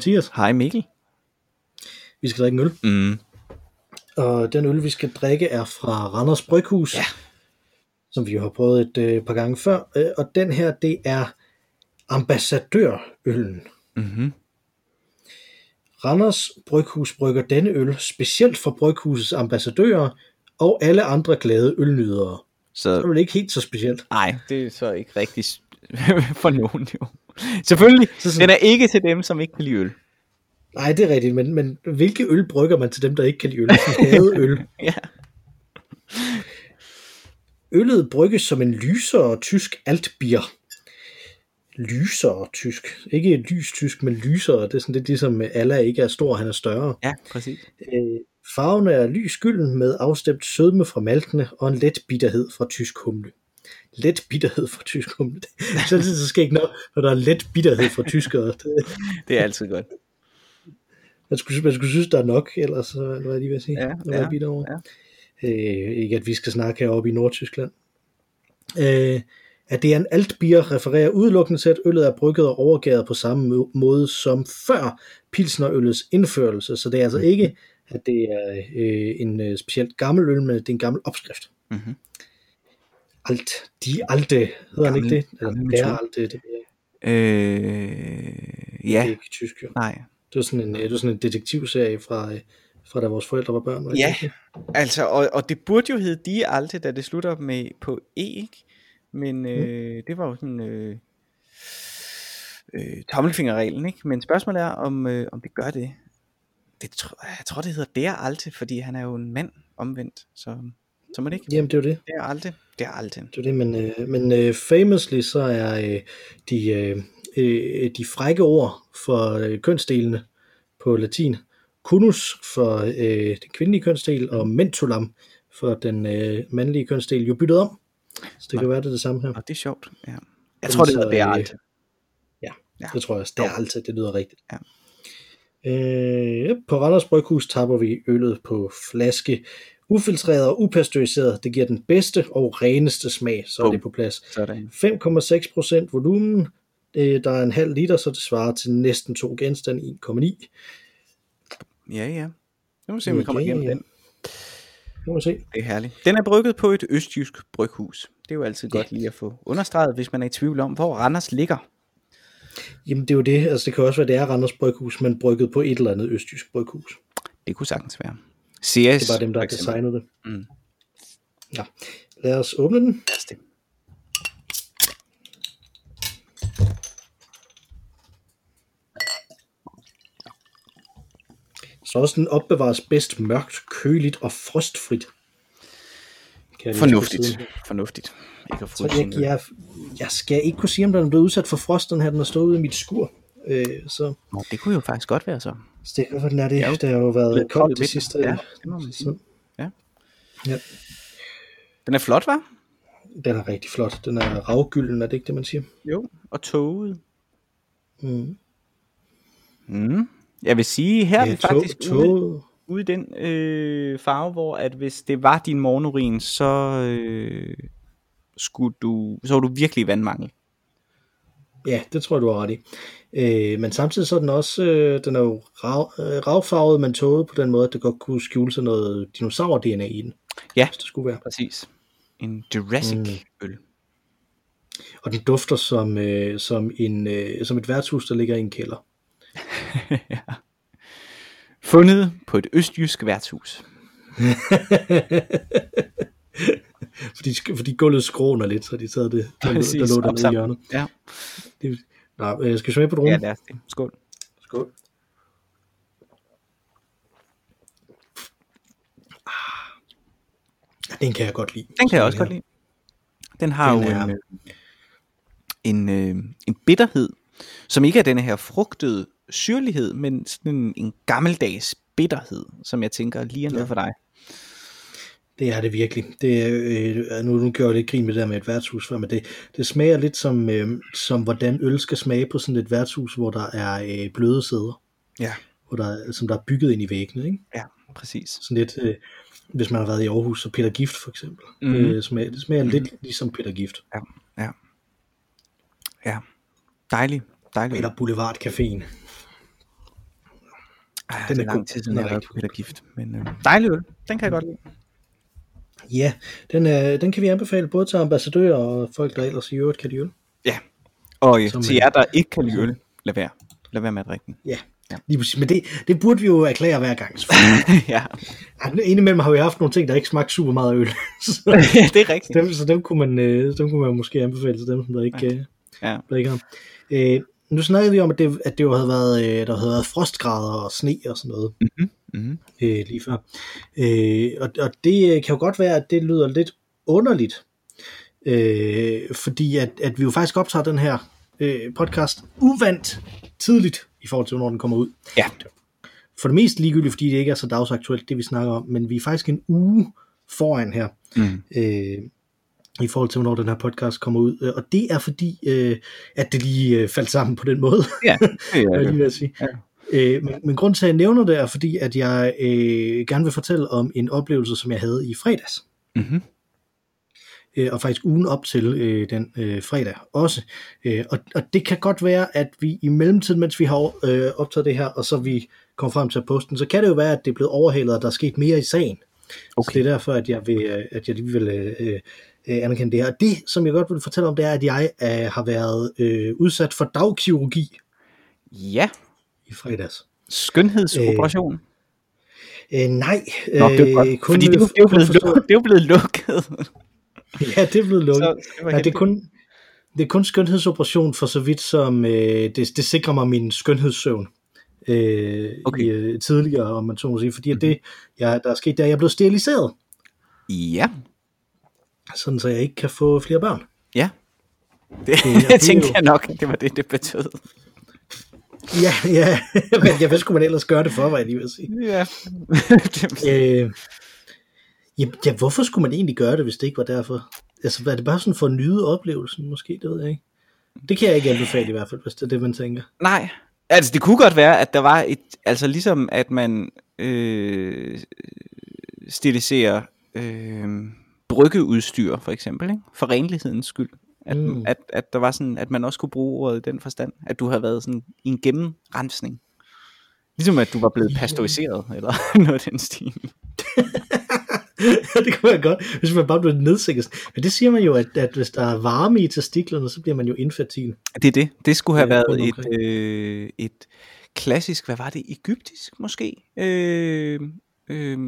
Mathias. Hej Mikkel. Vi skal drikke en øl. Mm. Og den øl, vi skal drikke, er fra Randers Bryghus. Ja. Som vi jo har prøvet et øh, par gange før. Øh, og den her, det er ambassadørøllen. Mm-hmm. Randers Bryghus brygger denne øl specielt for Bryghusets ambassadører og alle andre glade ølnydere. Så det Så er vel ikke helt så specielt. nej, det er så ikke rigtig s- for nogen jo. Selvfølgelig, Så sådan- den er ikke til dem, som ikke kan lide øl. Nej, det er rigtigt, men, men hvilke øl brygger man til dem, der ikke kan lide øl? Øl. Ja. Øllet brygges som en lysere tysk altbier. Lysere tysk. Ikke lys tysk, men lysere. Det er sådan lidt ligesom Alla ikke er stor, han er større. Ja, præcis. Øh, farven er lys gylden med afstemt sødme fra maltene og en let bitterhed fra tysk humle. Let bitterhed fra tysk humle. Så det så skægt nok, når der er let bitterhed fra tyskere. Det- Det er altid godt. Man skulle, man skulle synes, der er nok, ellers så hvad er jeg lige ved at sige. Ja, Det jeg ja, bitter over. ja. Øh, ikke at vi skal snakke heroppe i Nordtyskland. Øh, at det er en altbier refererer udelukkende til, at øllet er brygget og overgæret på samme måde som før pilsnerøllets indførelse. Så det er altså Mhm. ikke, at det er øh, en øh, specielt gammel øl, men det er en gammel opskrift. Mhm. Alt. De alte, hedder han ikke det? Eller der alte, det, er, Øh, det ja, er ikke tysk jo. nej. Det var sådan en, øh, det var sådan en detektivserie fra, øh, fra da vores forældre var børn. Var det Ja, ikke det? altså, og, og det burde jo hedde Die Alte, da det slutter med på E, ikke? Men øh, det var jo sådan øh, øh, tommelfingerreglen, ikke? Men spørgsmålet er, om, øh, om det gør det. det tro, jeg tror, det hedder Der Alte, fordi han er jo en mand omvendt, så, så må det ikke. Jamen, det er jo det. Der Alte, Der Alte. Det er det, men, øh, men øh, famously så er øh, de, øh, øh, de frække ord for øh, kønsdelene på latin kunus for øh, den kvindelige kønsdel og mentulam for den øh, mandlige kønsdel jo byttet om. Så det kan være, det er det samme her. Og det er sjovt, ja. Jeg Den tror, det hedder Der øh. Ja, Ja. det tror jeg også. Det er altid, det lyder rigtigt. Ja. Øh, på Randers Bryghus tapper vi øllet på flaske. Ufiltreret og upasteuriseret. Det giver den bedste og reneste smag, så er Bum. det på plads. Sådan. 5,6% volumen. Øh, Der er en halv liter, så det svarer til næsten to genstande, 1,9. Ja, ja. Nu må vi se, om vi kommer Ja, igennem ja. den. Nu må se. Det er herligt. Den er brygget på et østjysk bryghus. Det er jo altid godt lige at få understreget, hvis man er i tvivl om, hvor Randers ligger. Jamen det er jo det, altså det kan også være, det er Randers Bryghus, men brygget på et eller andet østjysk bryghus. Det kunne sagtens være. CS, Det er bare dem, der har designet det. Mm. Ja. Lad os åbne den. Lad os det. Så også den opbevares bedst mørkt, køligt og frostfrit. Kan Fornuftigt. Fornuftigt. Ikke at jeg, jeg, jeg skal ikke kunne sige, om den er blevet udsat for frost, den her, den har stået ude i mit skur. Øh, så, Nå, det kunne jo faktisk godt være så. så det kan være, den er det. Ja. Det har jo været koldt koldt de vinter. sidste... Ja, det må man sige. Ja. ja. Den er flot, var? Den er rigtig flot. Den er ravgylden, er det ikke det, man siger? Jo. Og toget. Mm. Mm. Jeg vil sige, her er vi tog, faktisk ude, tog, ude i den øh, farve, hvor at hvis det var din morgenurin, så øh, skulle du, så var du virkelig i vandmangel. Ja, det tror jeg, du har ret i. Øh, men samtidig så er den også, øh, den er jo rav, øh, ravfarvet, men tåget på den måde, at det godt kunne skjule sig noget dinosaur-DNA i den, Ja, hvis det skulle være. præcis. En Jurassic Mm. øl. Og den dufter som, øh, som, en, øh, som et værtshus, der ligger i en kælder. ja. Fundet på et østjysk værtshus. fordi, fordi gulvet skråner lidt, så de taget det, der, Præcis, der lå der nede i hjørnet. Ja, Det, nå, øh, skal vi smage på ja druen? lad os det. Skål. Skål. Ah, Den kan jeg godt lide. Den kan jeg også godt lide. Den har Den jo er- en, øh, en, øh, en bitterhed, som ikke er denne her frugtede syrlighed, men sådan en, en gammeldags bitterhed, som jeg tænker lige er noget Ja. for dig. Det er det virkelig. Det er, øh, nu, nu gør jeg lidt grin med det der med et værtshus før, men det, det smager lidt som, øh, som hvordan øl skal smage på sådan et værtshus, hvor der er øh, bløde sæder, Ja, hvor der, er- som der er bygget ind i væggene. Ikke? ja, præcis. Sådan lidt, øh, hvis man har været i Aarhus, så Peter Gift for eksempel. Mm. Øh, smager, det smager mm. lidt ligesom Peter Gift. Ja, ja. Ja, dejlig, dejlig. Eller Boulevard Caféen. Ej, Den den er er lang tid Den siden, er jeg har været på Peter Gift. Men øh, dejlig øl. Den kan jeg godt lide. Ja, den, er, den kan vi anbefale både til ambassadører og folk, der ellers i øvrigt kan lide øl. Ja. Og øh, Som, til øh, jer, der ikke kan lide øl, lad være. Lad være med at drikke den. Ja, lige præcis. Men det, det burde vi jo erklære hver gang. ja, Ja, Indimellem har vi haft nogle ting, der ikke smagte super meget af øl. så, det er rigtigt. dem, så dem kunne, man, øh, dem kunne man måske anbefale til dem, som der ikke, øh, Ja. der ikke har. Øh, nu snakkede vi om, at det, at det jo havde været, øh, der havde været frostgrader og sne og sådan noget Mm-hmm. øh, lige før. Øh, og, og det øh, kan jo godt være, at det lyder lidt underligt, øh, fordi at, at vi jo faktisk optager den her øh, podcast uvandt tidligt i forhold til, hvornår den kommer ud. Ja. For det mest ligegyldigt, fordi det ikke er så dagsaktuelt, det vi snakker om, men vi er faktisk en uge foran her, Mm. øh, i forhold til, hvornår den her podcast kommer ud. Øh, Og det er fordi, øh, at det lige øh, faldt sammen på den måde. Ja, det er lige det. at sige. Ja. Øh, men, men grund til, at jeg nævner det, er fordi, at jeg øh, gerne vil fortælle om en oplevelse, som jeg havde i fredags. Mm-hmm. Øh, og faktisk ugen op til øh, den øh, fredag også. Øh, og, og det kan godt være, at vi i mellemtiden, mens vi har øh, optaget det her, og så vi kommer frem til posten, så kan det jo være, at det er blevet overhalet, og der er sket mere i sagen. Okay. Så det er derfor, at jeg, vil, at jeg lige vil øh, øh, anerkende det her. Det, som jeg godt vil fortælle om, det er, at jeg øh, har været øh, udsat for dagkirurgi Ja, i fredags. skønhedsoperation. Øh, nej, Nå, det er godt, kun, fordi det, det, er blevet, lukket- det er blevet lukket. Ja, det er blevet lukket. Så det Nej, det er kun, det er kun skønhedsoperation for så vidt som øh, det, det sikrer mig min skønhedssøvn øh, Okay. i, øh, tidligere, om man så må sige, fordi mm-hmm. det, jeg, der er sket, er, at jeg er blevet steriliseret, Ja, sådan så jeg ikke kan få flere børn. ja. Det, jeg jo- tænkte jeg nok, det var det, det betød. Ja, ja, men jeg, hvad skulle man ellers gøre det for, var jeg lige ved at sige. Ja. Øh, ja, ja, hvorfor skulle man egentlig gøre det, hvis det ikke var derfor? Altså, var det bare sådan for at nyde oplevelsen, måske, det ved jeg ikke. Det kan jeg ikke anbefale i hvert fald, hvis det er det, man tænker. Nej, altså det kunne godt være, at der var et, altså ligesom at man øh, stiliserer øh, bryggeudstyr for eksempel, ikke? for renlighedens skyld. At, Mm. at, at der var sådan, at man også kunne bruge ordet i den forstand, at du havde været sådan i en gennemrensning. Ligesom at du var blevet pasteuriseret, eller noget af den stil. det kunne være godt, hvis man bare blev nedsækket. Men det siger man jo, at, at hvis der er varme i testiklerne, så bliver man jo infertil. Det er det. Det skulle have Ja, været et, øh, et klassisk, hvad var det, egyptisk måske? Øh, øh,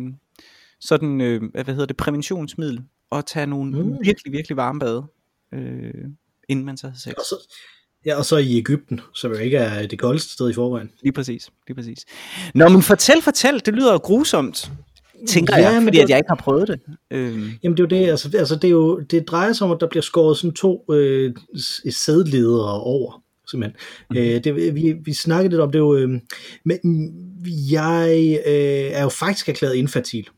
sådan, øh, hvad hedder det, præventionsmiddel, og tage nogle Mm. virkelig, virkelig varme bade, øh, inden man så havde sex. Og så, ja, og så i Ægypten, som jo ikke er det koldeste sted i forvejen. Lige præcis, lige præcis. Nå, men fortæl, fortæl, det lyder grusomt, tænker Ja, jeg, men fordi det- at jeg ikke har prøvet det. Øh, Jamen det er jo det, altså, altså det, er jo, det drejer sig om, at der bliver skåret sådan to øh, sædledere over, simpelthen. Mm. Øh, det, vi, vi snakkede lidt om det jo, øh, men mm, jeg øh, er jo faktisk erklæret infertil,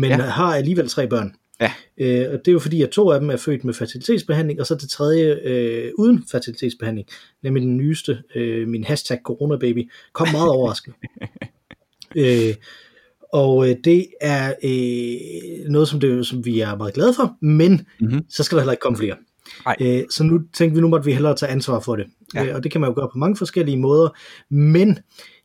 men Ja. har alligevel tre børn. Ja. Øh, og det er jo fordi, at to af dem er født med fertilitetsbehandling, og så det tredje øh, uden fertilitetsbehandling, nemlig den nyeste, øh, min hashtag coronababy, kom meget overraskende. øh, og øh, det er øh, noget, som, det, som vi er meget glade for, men Mhm. så skal der heller ikke komme flere. Nej. Øh, så nu tænkte vi, nu måtte vi hellere tage ansvar for det. Ja. Øh, og det kan man jo gøre på mange forskellige måder, men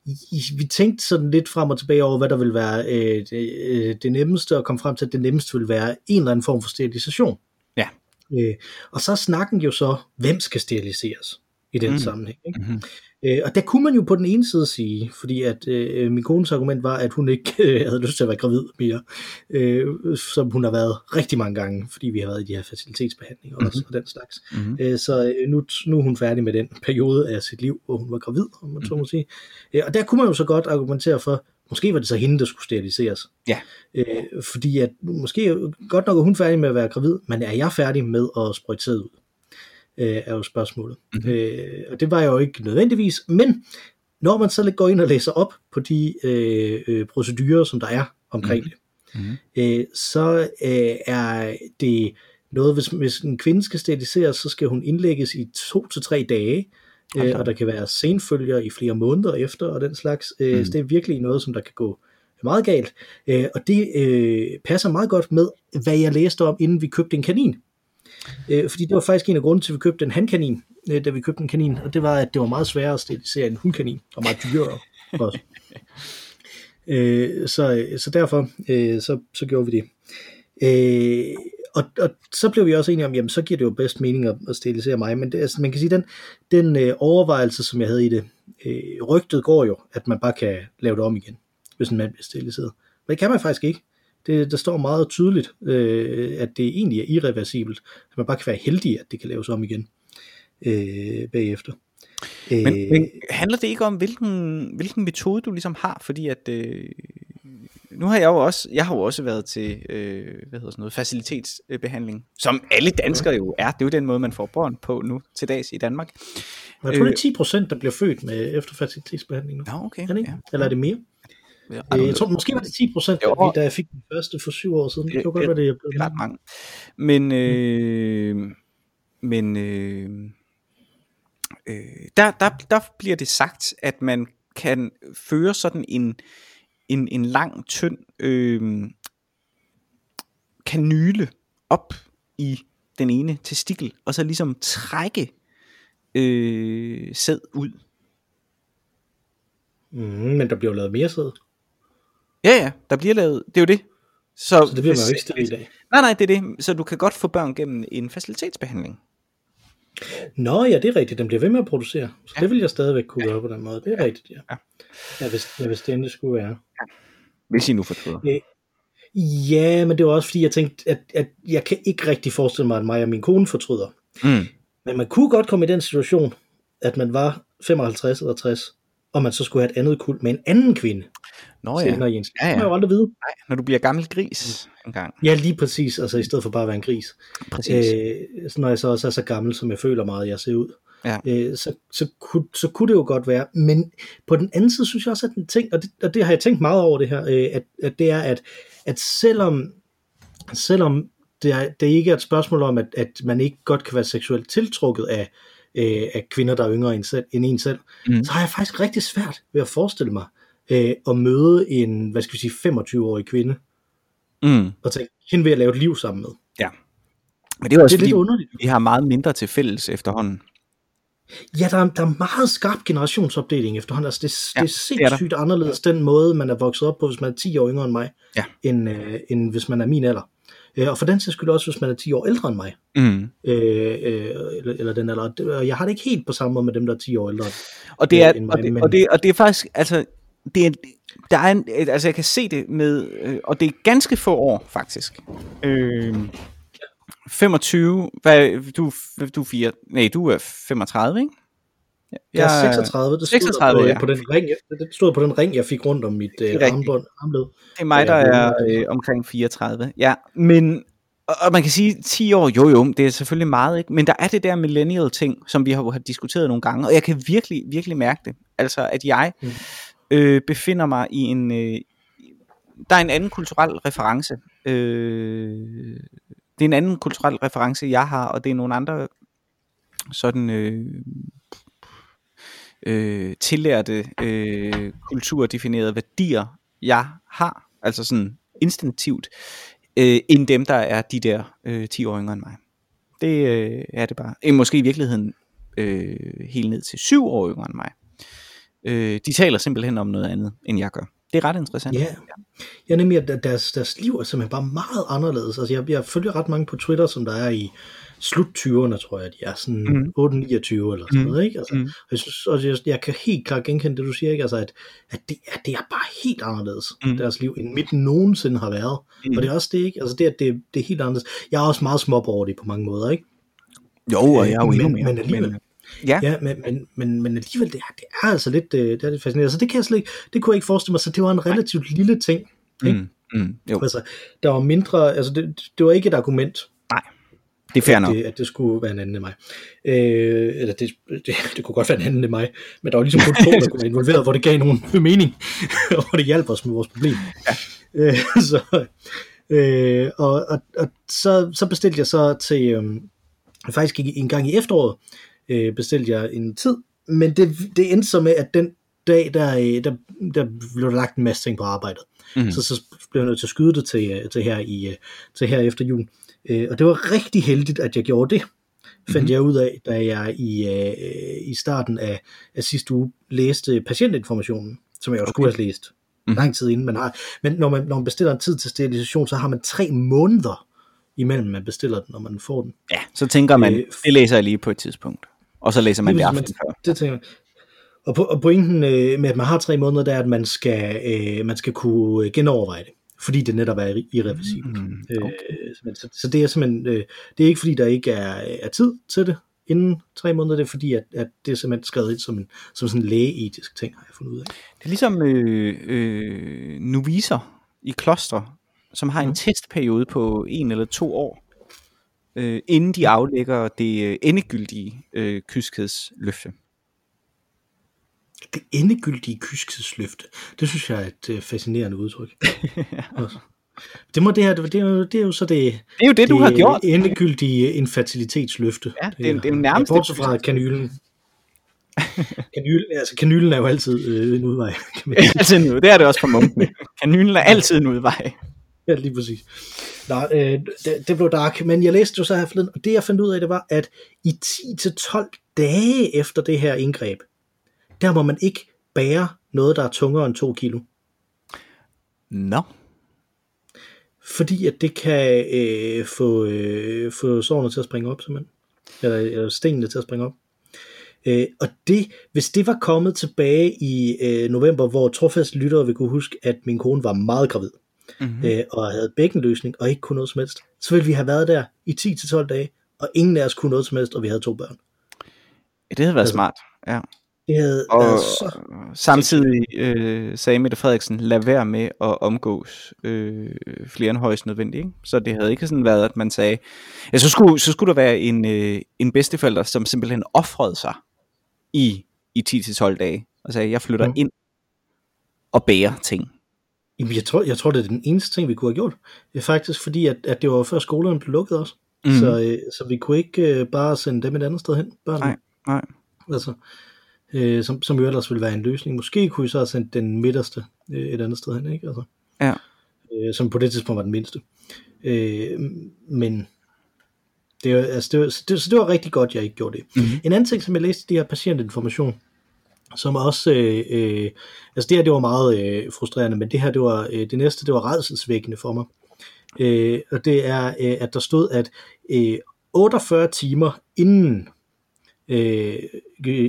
i- vi tænkte sådan lidt frem og tilbage over, hvad der vil være øh, det, øh, det nemmeste, og kom frem til, at det nemmeste vil være en eller anden form for sterilisation. Ja. Øh, og så er snakken jo så, hvem skal steriliseres i den Mm. mm. sammenhæng. Ikke? Mhm. Øh, og der kunne man jo på den ene side sige, fordi at øh, min kones argument var, at hun ikke øh, havde lyst til at være gravid mere, øh, som hun har været rigtig mange gange, fordi vi har været i de her facilitetsbehandlinger mm-hmm. også, og den slags. Mhm. Øh, så øh, nu, nu er hun færdig med den periode af sit liv, hvor hun var gravid, om man så må sige. Øh, og der kunne man jo så godt argumentere for, måske var det så hende, der skulle steriliseres. Ja. Øh, fordi at måske godt nok er hun færdig med at være gravid, men er jeg færdig med at sprøjte ud? Øh, er jo spørgsmålet. Mhm. Mm-hmm. Øh, og det var jeg jo ikke nødvendigvis, men når man så går ind og læser op på de øh, øh, procedurer, som der er omkring Mhm. det, Mhm. øh, så øh, er det noget, hvis, hvis en kvinde skal steriliseres, så skal hun indlægges i to til tre dage, Hold øh, og der kan være senfølger i flere måneder efter, og den slags. Øh, Mm. Så det er virkelig noget, som der kan gå meget galt. Øh, og det øh, passer meget godt med, hvad jeg læste om, inden vi købte en kanin. Øh, fordi det var faktisk en af grunden til, at vi købte en handkanin, øh, da vi købte en kanin, og det var, at det var meget sværere at sterilisere en hundkanin, og meget dyrere også. Øh, så, så derfor øh, så, så gjorde vi det. Øh, og, og så blev vi også enige om, jamen så giver det jo bedst mening at, at stilisere mig, men det, altså, man kan sige, den, den øh, overvejelse, som jeg havde i det, øh, rygtet går jo, at man bare kan lave det om igen, hvis en mand bliver stiliseret. Men det kan man faktisk ikke. Det, der står meget tydeligt, øh, at det egentlig er irreversibelt, at man bare kan være heldig, at det kan laves om igen øh, bagefter. Men, øh, men handler det ikke om, hvilken, hvilken metode du ligesom har? Fordi at, øh, nu har jeg jo også, jeg har jo også været til, øh, hvad hedder sådan noget, facilitetsbehandling, som alle danskere jo er. Det er jo den måde, man får børn på nu til dags i Danmark. Jeg tror, det er 10 procent, der bliver født med efter facilitetsbehandling nu. Ja, okay. Er det ikke? Ja. Eller er det mere? Ja, Øh, jeg tror, måske var det 10 procent, da jeg fik den første for syv år siden. Det Det- godt det er blevet Det er ret mange. Men, øh, men øh, øh, der, der, der bliver det sagt, at man kan føre sådan en, en, en lang, tynd øh, kanyle op i den ene testikel, og så ligesom trække øh, sæd ud. Mm, men der bliver jo lavet mere sæd, Ja, ja, der bliver lavet, det er jo det. så det bliver man jo ikke steril af. Nej, nej, det er det. Så du kan godt få børn gennem en facilitetsbehandling. Nå ja, det er rigtigt. Den bliver ved med at producere. Så Ja. det vil jeg stadigvæk kunne gøre på den måde. Det er rigtigt, ja. Ja. Ja, hvis, ja, hvis det endelig skulle være. Hvis I nu fortryder. Ja, men det var også fordi, jeg tænkte, at, at jeg kan ikke rigtig forestille mig, at mig og min kone fortryder. Mm. Men man kunne godt komme i den situation, at man var 55 eller 60, og man så skulle have et andet kul med en anden kvinde Nå ja. ja. senere i ens. Ja, Det ja. kan man jo aldrig vide. Nej, når du bliver gammel gris en gang. Ja, lige præcis. Altså i stedet for bare at være en gris. Præcis. Øh, så når jeg så også er så gammel, som jeg føler meget, jeg ser ud, Ja. øh, så, så, kunne, så kunne det jo godt være. Men på den anden side synes jeg også, at den ting, og det, og det har jeg tænkt meget over det her, øh, at, at det er, at, at selvom, selvom det, er, det ikke er et spørgsmål om, at, at man ikke godt kan være seksuelt tiltrukket af, øh, af kvinder, der er yngre end, selv, end en selv, Mm. mm. så har jeg faktisk rigtig svært ved at forestille mig øh, at møde en, hvad skal vi sige, 25-årig kvinde, Mm. og tænke, hende vil jeg lave et liv sammen med. Men det er også Det er fordi, lidt underligt. vi har meget mindre til fælles efterhånden. Ja, der er, der er meget skarp generationsopdeling efterhånden. Altså, det, Ja, ja, det er det er der. sindssygt anderledes den måde, man er vokset op på, hvis man er 10 år yngre end mig, Ja. end, øh, end hvis man er min alder. Øh, og for den sags skyld også, hvis man er 10 år ældre end mig, Mm. øh, øh, eller, eller den alder. Jeg har det ikke helt på samme måde med dem, der er 10 år ældre. Og det er, end mig, og det, men- og det, og det er faktisk, altså, det er, der er en, altså jeg kan se det med, øh, og det er ganske få år faktisk. Øh, 25, hvad, du, du fire, nej, du er 35, ikke? Jeg er 36, det stod 36, der på, ja. på, den ring, jeg- det stod på den ring, jeg fik rundt om mit øh, armbånd, armled. Det er mig, der er øh, omkring 34. Ja, men og og man kan sige 10 år, jo jo, det er selvfølgelig meget, ikke? men der er det der millennial ting, som vi har, har diskuteret nogle gange, og jeg kan virkelig, virkelig mærke det. Altså, at jeg Mm øh, befinder mig i en, øh, der er en anden kulturel reference. Øh, det er en anden kulturel reference, jeg har, og det er nogle andre sådan øh, øh, tillærte øh, kulturdefinerede værdier, jeg har, altså sådan instinktivt, øh, end dem, der er de der øh, 10 år yngre end mig. Det øh, er det bare. Øh, måske i virkeligheden øh, helt ned til 7 år yngre end mig. Øh, de taler simpelthen om noget andet, end jeg gør. Det er ret interessant. Ja, ja nemlig, at deres, deres liv er simpelthen bare meget anderledes. Altså, jeg, jeg følger ret mange på Twitter, som der er i slut 20'erne, tror jeg, de er sådan mm. 8-29 eller sådan Mhm. noget, ikke? Altså, mm. jeg, synes, og jeg, jeg kan helt klart genkende det, du siger, ikke? Altså, at, at det, er, det er bare helt anderledes, mm. deres liv, end mit nogensinde har været. Mm. Og det er også det, ikke? Altså, det, at det, det er helt anderledes. Jeg er også meget småborgerlig på mange måder, ikke? Jo, og jeg er jo Men- endnu mere. men alligevel. Men, ja, Ja, men, men, men, men alligevel, det er, det er altså lidt, øh, det er lidt fascinerende. Så det kan jeg slet ikke, det kunne jeg ikke forestille mig, så det var en relativt lille ting. ikke? mm, mm, jo, Altså, der var mindre, altså det, det var ikke et argument, det er fair nok. at det, at det skulle være en anden end mig. Øh, eller det, det, det kunne godt være en anden end mig, men der var ligesom kun to, der kunne være involveret, hvor det gav nogen mening, og hvor det hjalp os med vores problem. Ja. Øh, så, øh, og, og, og så, så bestilte jeg så til, øh, faktisk en gang i efteråret, øh, bestilte jeg en tid, men det, det endte så med, at den dag, der, øh, der, der blev der lagt en masse ting på arbejdet. Mm. Så, så blev jeg nødt til at skyde det til, øh, til, her, i, øh, til her efter jul. Øh, og det var rigtig heldigt, at jeg gjorde det, fandt Mhm. jeg ud af, da jeg i, øh, i starten af, af sidste uge læste patientinformationen, som jeg også Okay. skulle have læst mm. lang tid inden man har. Men når man, når man bestiller en tid til sterilisation, så har man tre måneder imellem man bestiller den, når man får den. Ja, så tænker man, Øh, det læser jeg lige på et tidspunkt. Og så læser man det Lige aften før. Det tænker jeg. Og, og pointen øh, med, at man har tre måneder, det er, at man skal, øh, man skal kunne genoverveje det, fordi det netop er irre- irreversibelt. Mm, Øh, okay. men så, så det er simpelthen, øh, det er ikke fordi, der ikke er, er tid til det inden tre måneder, det er fordi, at, at det er simpelthen skrevet ind som, en, som sådan en lægeetisk ting, har jeg fundet ud af. Det er ligesom øh, øh, noviser i kloster, som har en Mhm. testperiode på en eller to år, øh, inden de aflægger det øh, endegyldige øh, kyskhedsløfte. Det endegyldige kyskhedsløfte, det synes jeg er et øh, fascinerende udtryk. Også. Det må det her, det er jo, det er jo så det, Det er jo det, du har gjort. endegyldige infertilitetsløfte. Ja, det er- det er jo nærmest Ja, bortset fra kanylen. Kanylen, altså kanylen er jo altid øh, en udvej, kan man sige. altid en ud. Det er det også for munkene. Kanylen er altid en udvej. Ja, lige præcis. Nå, øh, det, det blev dark, men jeg læste jo så her forleden, og det jeg fandt ud af, det var, at i 10-12 dage efter det her indgreb, der må man ikke bære noget, der er tungere end 2 kilo. Nå. Fordi at det kan øh, få, øh, få sårene til at springe op, simpelthen. Eller, eller stenene til at springe op. Øh, og det, hvis det var kommet tilbage i øh, november, hvor trofast lyttere vil kunne huske, at min kone var meget gravid, Mm-hmm. øh, og havde bækkenløsning, og ikke kunne noget som helst, så ville vi have været der i 10-12 dage, og ingen af os kunne noget som helst, og vi havde to børn. Ja, det havde været Altså, smart. Ja. Det havde Og været så... samtidig øh, sagde Mette Frederiksen, lad være med at omgås øh, flere end højst nødvendigt. Ikke? Så det havde ikke sådan været, at man sagde, ja, så skulle, så skulle der være en, øh, en bedsteforælder, som simpelthen offrede sig i, i 10-12 dage, og sagde, jeg flytter Mm. ind og bærer ting. Jamen, jeg, tror, jeg tror, det er den eneste ting, vi kunne have gjort. Det er faktisk fordi, at, at det var før skolerne blev lukket også. Mm. Så, øh, så vi kunne ikke øh, bare sende dem et andet sted hen, børnene. Nej, nej. Altså, øh, som, som jo ellers ville være en løsning. Måske kunne vi så have sendt den midterste øh, et andet sted hen, ikke? Altså, Ja. øh, som på det tidspunkt var den mindste. Øh, men det, altså, det, var, det, så det var rigtig godt, jeg ikke gjorde det. Mhm. En anden ting, som jeg læste, det er patientinformation, som også, øh, øh, altså det her, det var meget øh, frustrerende, men det her, det var, øh, det næste, det var redselsvækkende for mig. Øh, og det er, øh, at der stod, at øh, 48 timer inden øh,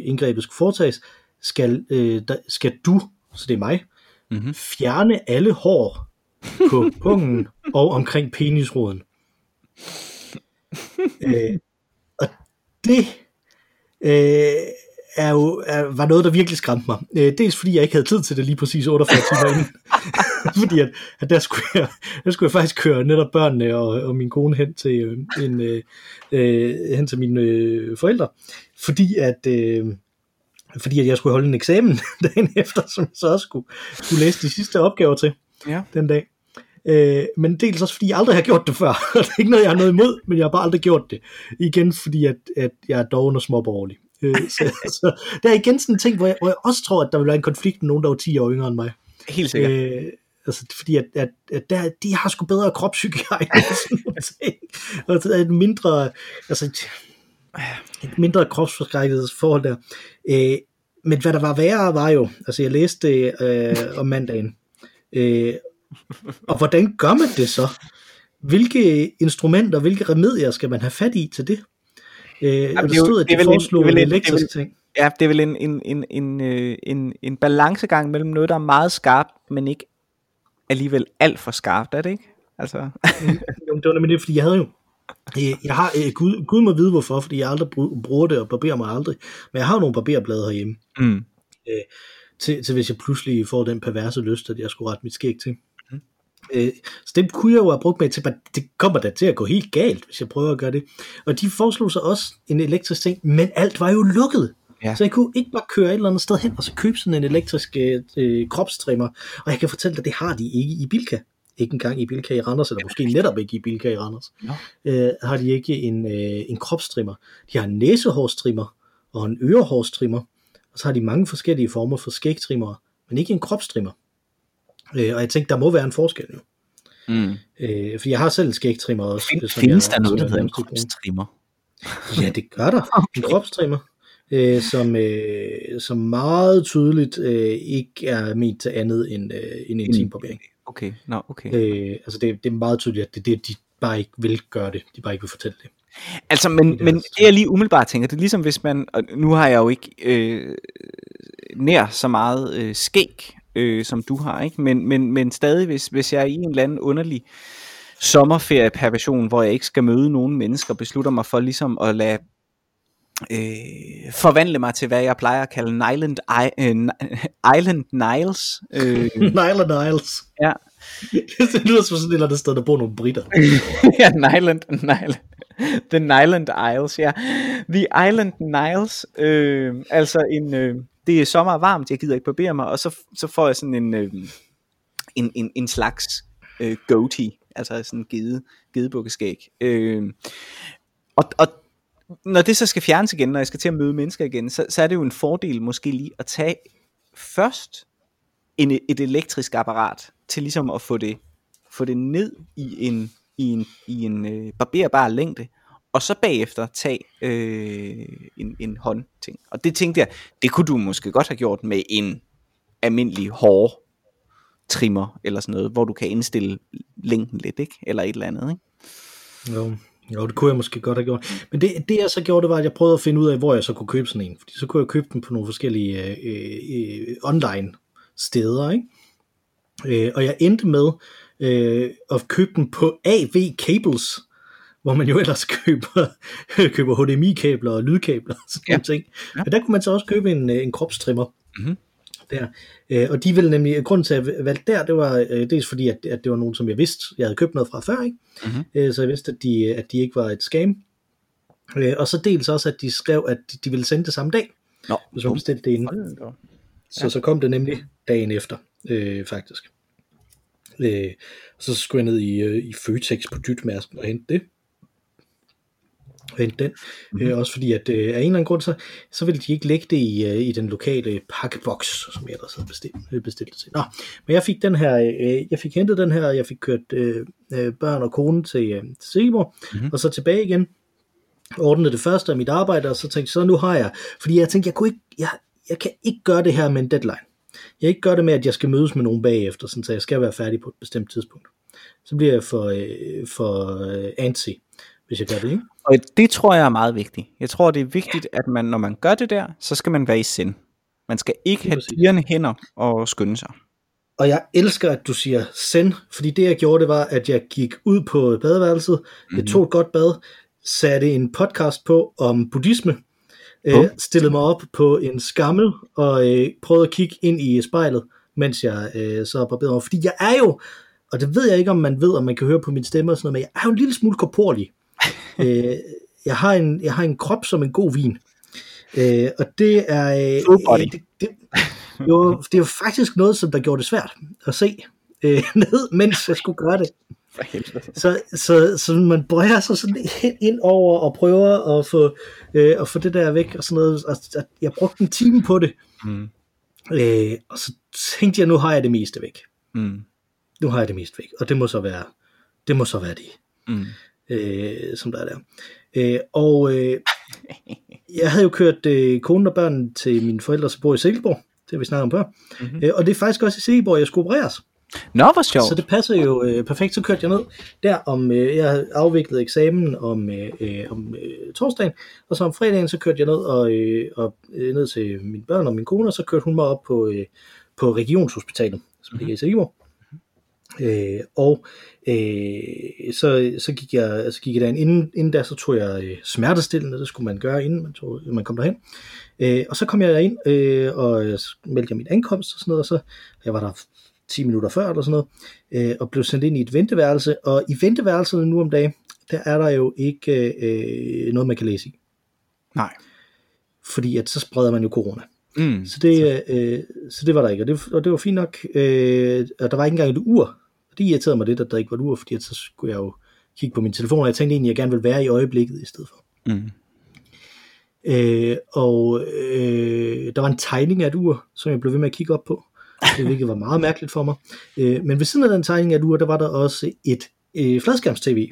indgrebet skulle foretages, skal, øh, der, skal du, så det er mig, Mhm. fjerne alle hår på pungen og omkring penisroden. øh, og det øh, er jo, er, var noget, der virkelig skræmte mig. Øh, dels fordi jeg ikke havde tid til det lige præcis 48 timer inden. fordi at, at der, skulle jeg, der skulle jeg faktisk køre netop børnene og, og min kone hen til, øh, en, øh, øh, hen til mine øh, forældre. Fordi at... Øh, fordi at jeg skulle holde en eksamen dagen efter, som jeg så også skulle, skulle læse de sidste opgaver til Ja. den dag. Øh, men dels også fordi jeg aldrig har gjort det før. det er ikke noget, jeg har noget imod, men jeg har bare aldrig gjort det. Igen fordi, at, at jeg er doven og småborgerlig. Øh, så, så der er igen sådan en ting, hvor jeg, hvor jeg også tror, at der vil være en konflikt med nogen, der er 10 år yngre end mig. Helt sikkert. Øh, altså, fordi at, at, at der, de har sgu bedre kropshygiejne og sådan nogle ting. Og det er et mindre, altså, et mindre kropsforskrækket forhold der. Øh, men hvad der var værre, var jo, altså jeg læste det øh, om mandagen, øh, og hvordan gør man det så? Hvilke instrumenter, hvilke remedier skal man have fat i til det? Øh, Jamen, det der er stod, at det de vel en- foreslog det vel en elektrisk ting. Ja, det er vel en, en, en, en, øh, en, en balancegang mellem noget, der er meget skarpt, men ikke alligevel alt for skarpt, er det ikke? Altså, Jo, det var nemlig det, fordi jeg havde jo øh, jeg har, øh, Gud, Gud må vide hvorfor, fordi jeg aldrig bru- bruger det og barberer mig aldrig. Men jeg har nogle barberblade herhjemme, mm. til, til hvis jeg pludselig får den perverse lyst, at jeg skulle rette mit skæg til. Øh, så det kunne jeg jo have brugt med til, men det kommer da til at gå helt galt, hvis jeg prøver at gøre det. Og de foreslog så også en elektrisk ting, men alt var jo lukket. Ja. Så jeg kunne ikke bare køre et eller andet sted hen, og så købe sådan en elektrisk øh, øh, kropstrimmer. Og jeg kan fortælle dig, det har de ikke i Bilka. Ikke engang i Bilka i Randers, eller måske netop ikke i Bilka i Randers. Nå. Øh, har de ikke en, øh, en kropstrimmer. De har en næsehårstrimmer og en ørehårstrimmer. Og så har de mange forskellige former for skægtrimmer, men ikke en kropstrimmer. Øh, og jeg tænkte, der må være en forskel jo. Mm. Øh, for jeg har selv en skægtrimmer også. Fin, som findes jeg- der noget, der hedder en kropstrimmer? Ja, det gør der. En Okay. kropstrimmer. øh, som, øh, som meget tydeligt øh, ikke er ment til andet end øh, en intimbarbering. Okay, nå, okay. Øh, altså det, det er meget tydeligt, at det er det, de bare ikke vil gøre det. De bare ikke vil fortælle det. Altså, men, det men det jeg lige umiddelbart tænker, det er ligesom hvis man, og nu har jeg jo ikke øh, nær så meget øh, skæg, øh, som du har, ikke? Men, men, men stadig, hvis, hvis jeg er i en eller anden underlig sommerferieperversion, hvor jeg ikke skal møde nogen mennesker, beslutter mig for ligesom at lade øh, forvandle mig til, hvad jeg plejer at kalde Nyland, I, øh, Island Niles. Øh, Nyland Isles. ja, det lyder som sådan et eller andet sted, der bor nogle britter. ja, Nyland, Nyland. The Nyland Isles, ja. The Island Niles, øh, altså en, øh, det er sommer varmt, jeg gider ikke barbere mig, og så, så får jeg sådan en, øh, en, en, en slags øh, goatee, altså sådan en gede, gedebukkeskæg. Øh, og, og når det så skal fjernes igen, når jeg skal til at møde mennesker igen, så, så er det jo en fordel måske lige at tage først en, et elektrisk apparat til ligesom at få det, få det ned i en, i en, i en øh, barberbar længde, og så bagefter tage øh, en, en håndting. Og det tænkte jeg, det kunne du måske godt have gjort med en almindelig hård trimmer, eller sådan noget, hvor du kan indstille længden lidt, ikke? Eller et eller andet, ikke? Jo. Jo, det kunne jeg måske godt have gjort. Men det, det jeg så gjorde, det var, at jeg prøvede at finde ud af, hvor jeg så kunne købe sådan en. Fordi så kunne jeg købe den på nogle forskellige øh, øh, online steder, ikke? Øh, og jeg endte med øh, at købe den på AV Cables, hvor man jo ellers køber, køber HDMI-kabler og lydkabler og sådan Ja. ja. ting. Ja. Men der kunne man så også købe en, øh, en kropstrimmer. Mhm. Der. Øh, og de ville nemlig, grunden til at jeg valgte der, det var øh, dels fordi, at, at det var nogen, som jeg vidste, jeg havde købt noget fra før, ikke? Mhm. Øh, så jeg vidste, at de, at de ikke var et scam. Øh, og så dels også, at de skrev, at de, de ville sende det samme dag, Nå, hvis man bestilte det inden. Op. Så så kom det nemlig dagen efter, øh, faktisk. Øh, så skulle jeg ned i, øh, i Føtex på Dytmærsken og hente det. Og hente den. Mm-hmm. Øh, også fordi, at øh, af en eller anden grund, så, så ville de ikke lægge det i, øh, i den lokale pakkeboks, som jeg ellers havde bestilt, øh, bestilt det til. Nå, men jeg fik den her, øh, jeg fik hentet den her, jeg fik kørt øh, øh, børn og kone til, øh, til Silkeborg, mm-hmm. og så tilbage igen ordnede det første af mit arbejde, og så tænkte jeg, så nu har jeg, fordi jeg tænkte, jeg kunne ikke, jeg, jeg kan ikke gøre det her med en deadline. Jeg ikke gøre det med, at jeg skal mødes med nogen bagefter, sådan, så jeg skal være færdig på et bestemt tidspunkt. Så bliver jeg for, øh, for øh, antsy, hvis jeg gør det, ikke? Og det tror jeg er meget vigtigt. Jeg tror, det er vigtigt, at man, når man gør det der, så skal man være i sind. Man skal ikke have dirrende hænder og skynde sig. Og jeg elsker, at du siger send, fordi det jeg gjorde, det var, at jeg gik ud på badeværelset, mm-hmm. jeg tog et godt bad, satte en podcast på om buddhisme, øh, Bum. stillede mig op på en skammel og øh, prøvede at kigge ind i spejlet, mens jeg øh, så barberede mig. Fordi jeg er jo, og det ved jeg ikke, om man ved, om man kan høre på min stemme og sådan noget, men jeg er jo en lille smule korporlig. Øh, jeg, har en, jeg har en krop som en god vin. Øh, og det er... Body. Øh, det, det, jo, det er jo faktisk noget, som der gjorde det svært at se øh, ned, mens jeg skulle gøre det. Så, så, så man bøjer sig sådan ind- ind over og prøver at få, øh, at få det der væk og sådan noget. Og, og jeg brugte en time på det, Mm. øh, og så tænkte jeg, nu har jeg det meste væk. Mm. Nu har jeg det meste væk, og det må så være det, må så være det Mm. Øh, som der er der. Øh, og øh, jeg havde jo kørt øh, konen og børnene til mine forældre, som bor i Silkeborg. Det vi snakket om før. Mm-hmm. Øh, og det er faktisk også i Silkeborg, jeg skulle opereres. Nå, hvor sjovt. Så det passer jo øh, perfekt. Så kørte jeg ned der om, øh, jeg havde afviklet eksamen om, øh, øh, om øh, torsdagen, og så om fredagen, så kørte jeg ned, og, øh, og øh, ned til mine børn og min kone, og så kørte hun mig op på, øh, på Regionshospitalet, som ligger i Silkeborg. Øh, og øh, så, så, gik jeg, så gik jeg derind. Inden, inden da, så tog jeg øh, smertestillende, det skulle man gøre, inden man, tog, man kom derhen. Øh, og så kom jeg derind, øh, og jeg meldte jeg min ankomst og sådan noget, og så jeg var der 10 minutter før eller sådan noget, øh, og blev sendt ind i et venteværelse, og i venteværelset nu om dagen, der er der jo ikke øh, noget, man kan læse i, Nej. fordi at så spreder man jo corona. Mm. Så det, øh, så det var der ikke, og det, og det var fint nok, øh, og der var ikke engang et ur, og det irriterede mig lidt, at der ikke var et ur, fordi så skulle jeg jo kigge på min telefon, og jeg tænkte egentlig, at jeg gerne ville være i øjeblikket i stedet for. Mm. Øh, og øh, der var en tegning af et ur, som jeg blev ved med at kigge op på, det hvilket var meget mærkeligt for mig. Øh, men ved siden af den tegning af et ur, der var der også et øh, fladskærms-tv,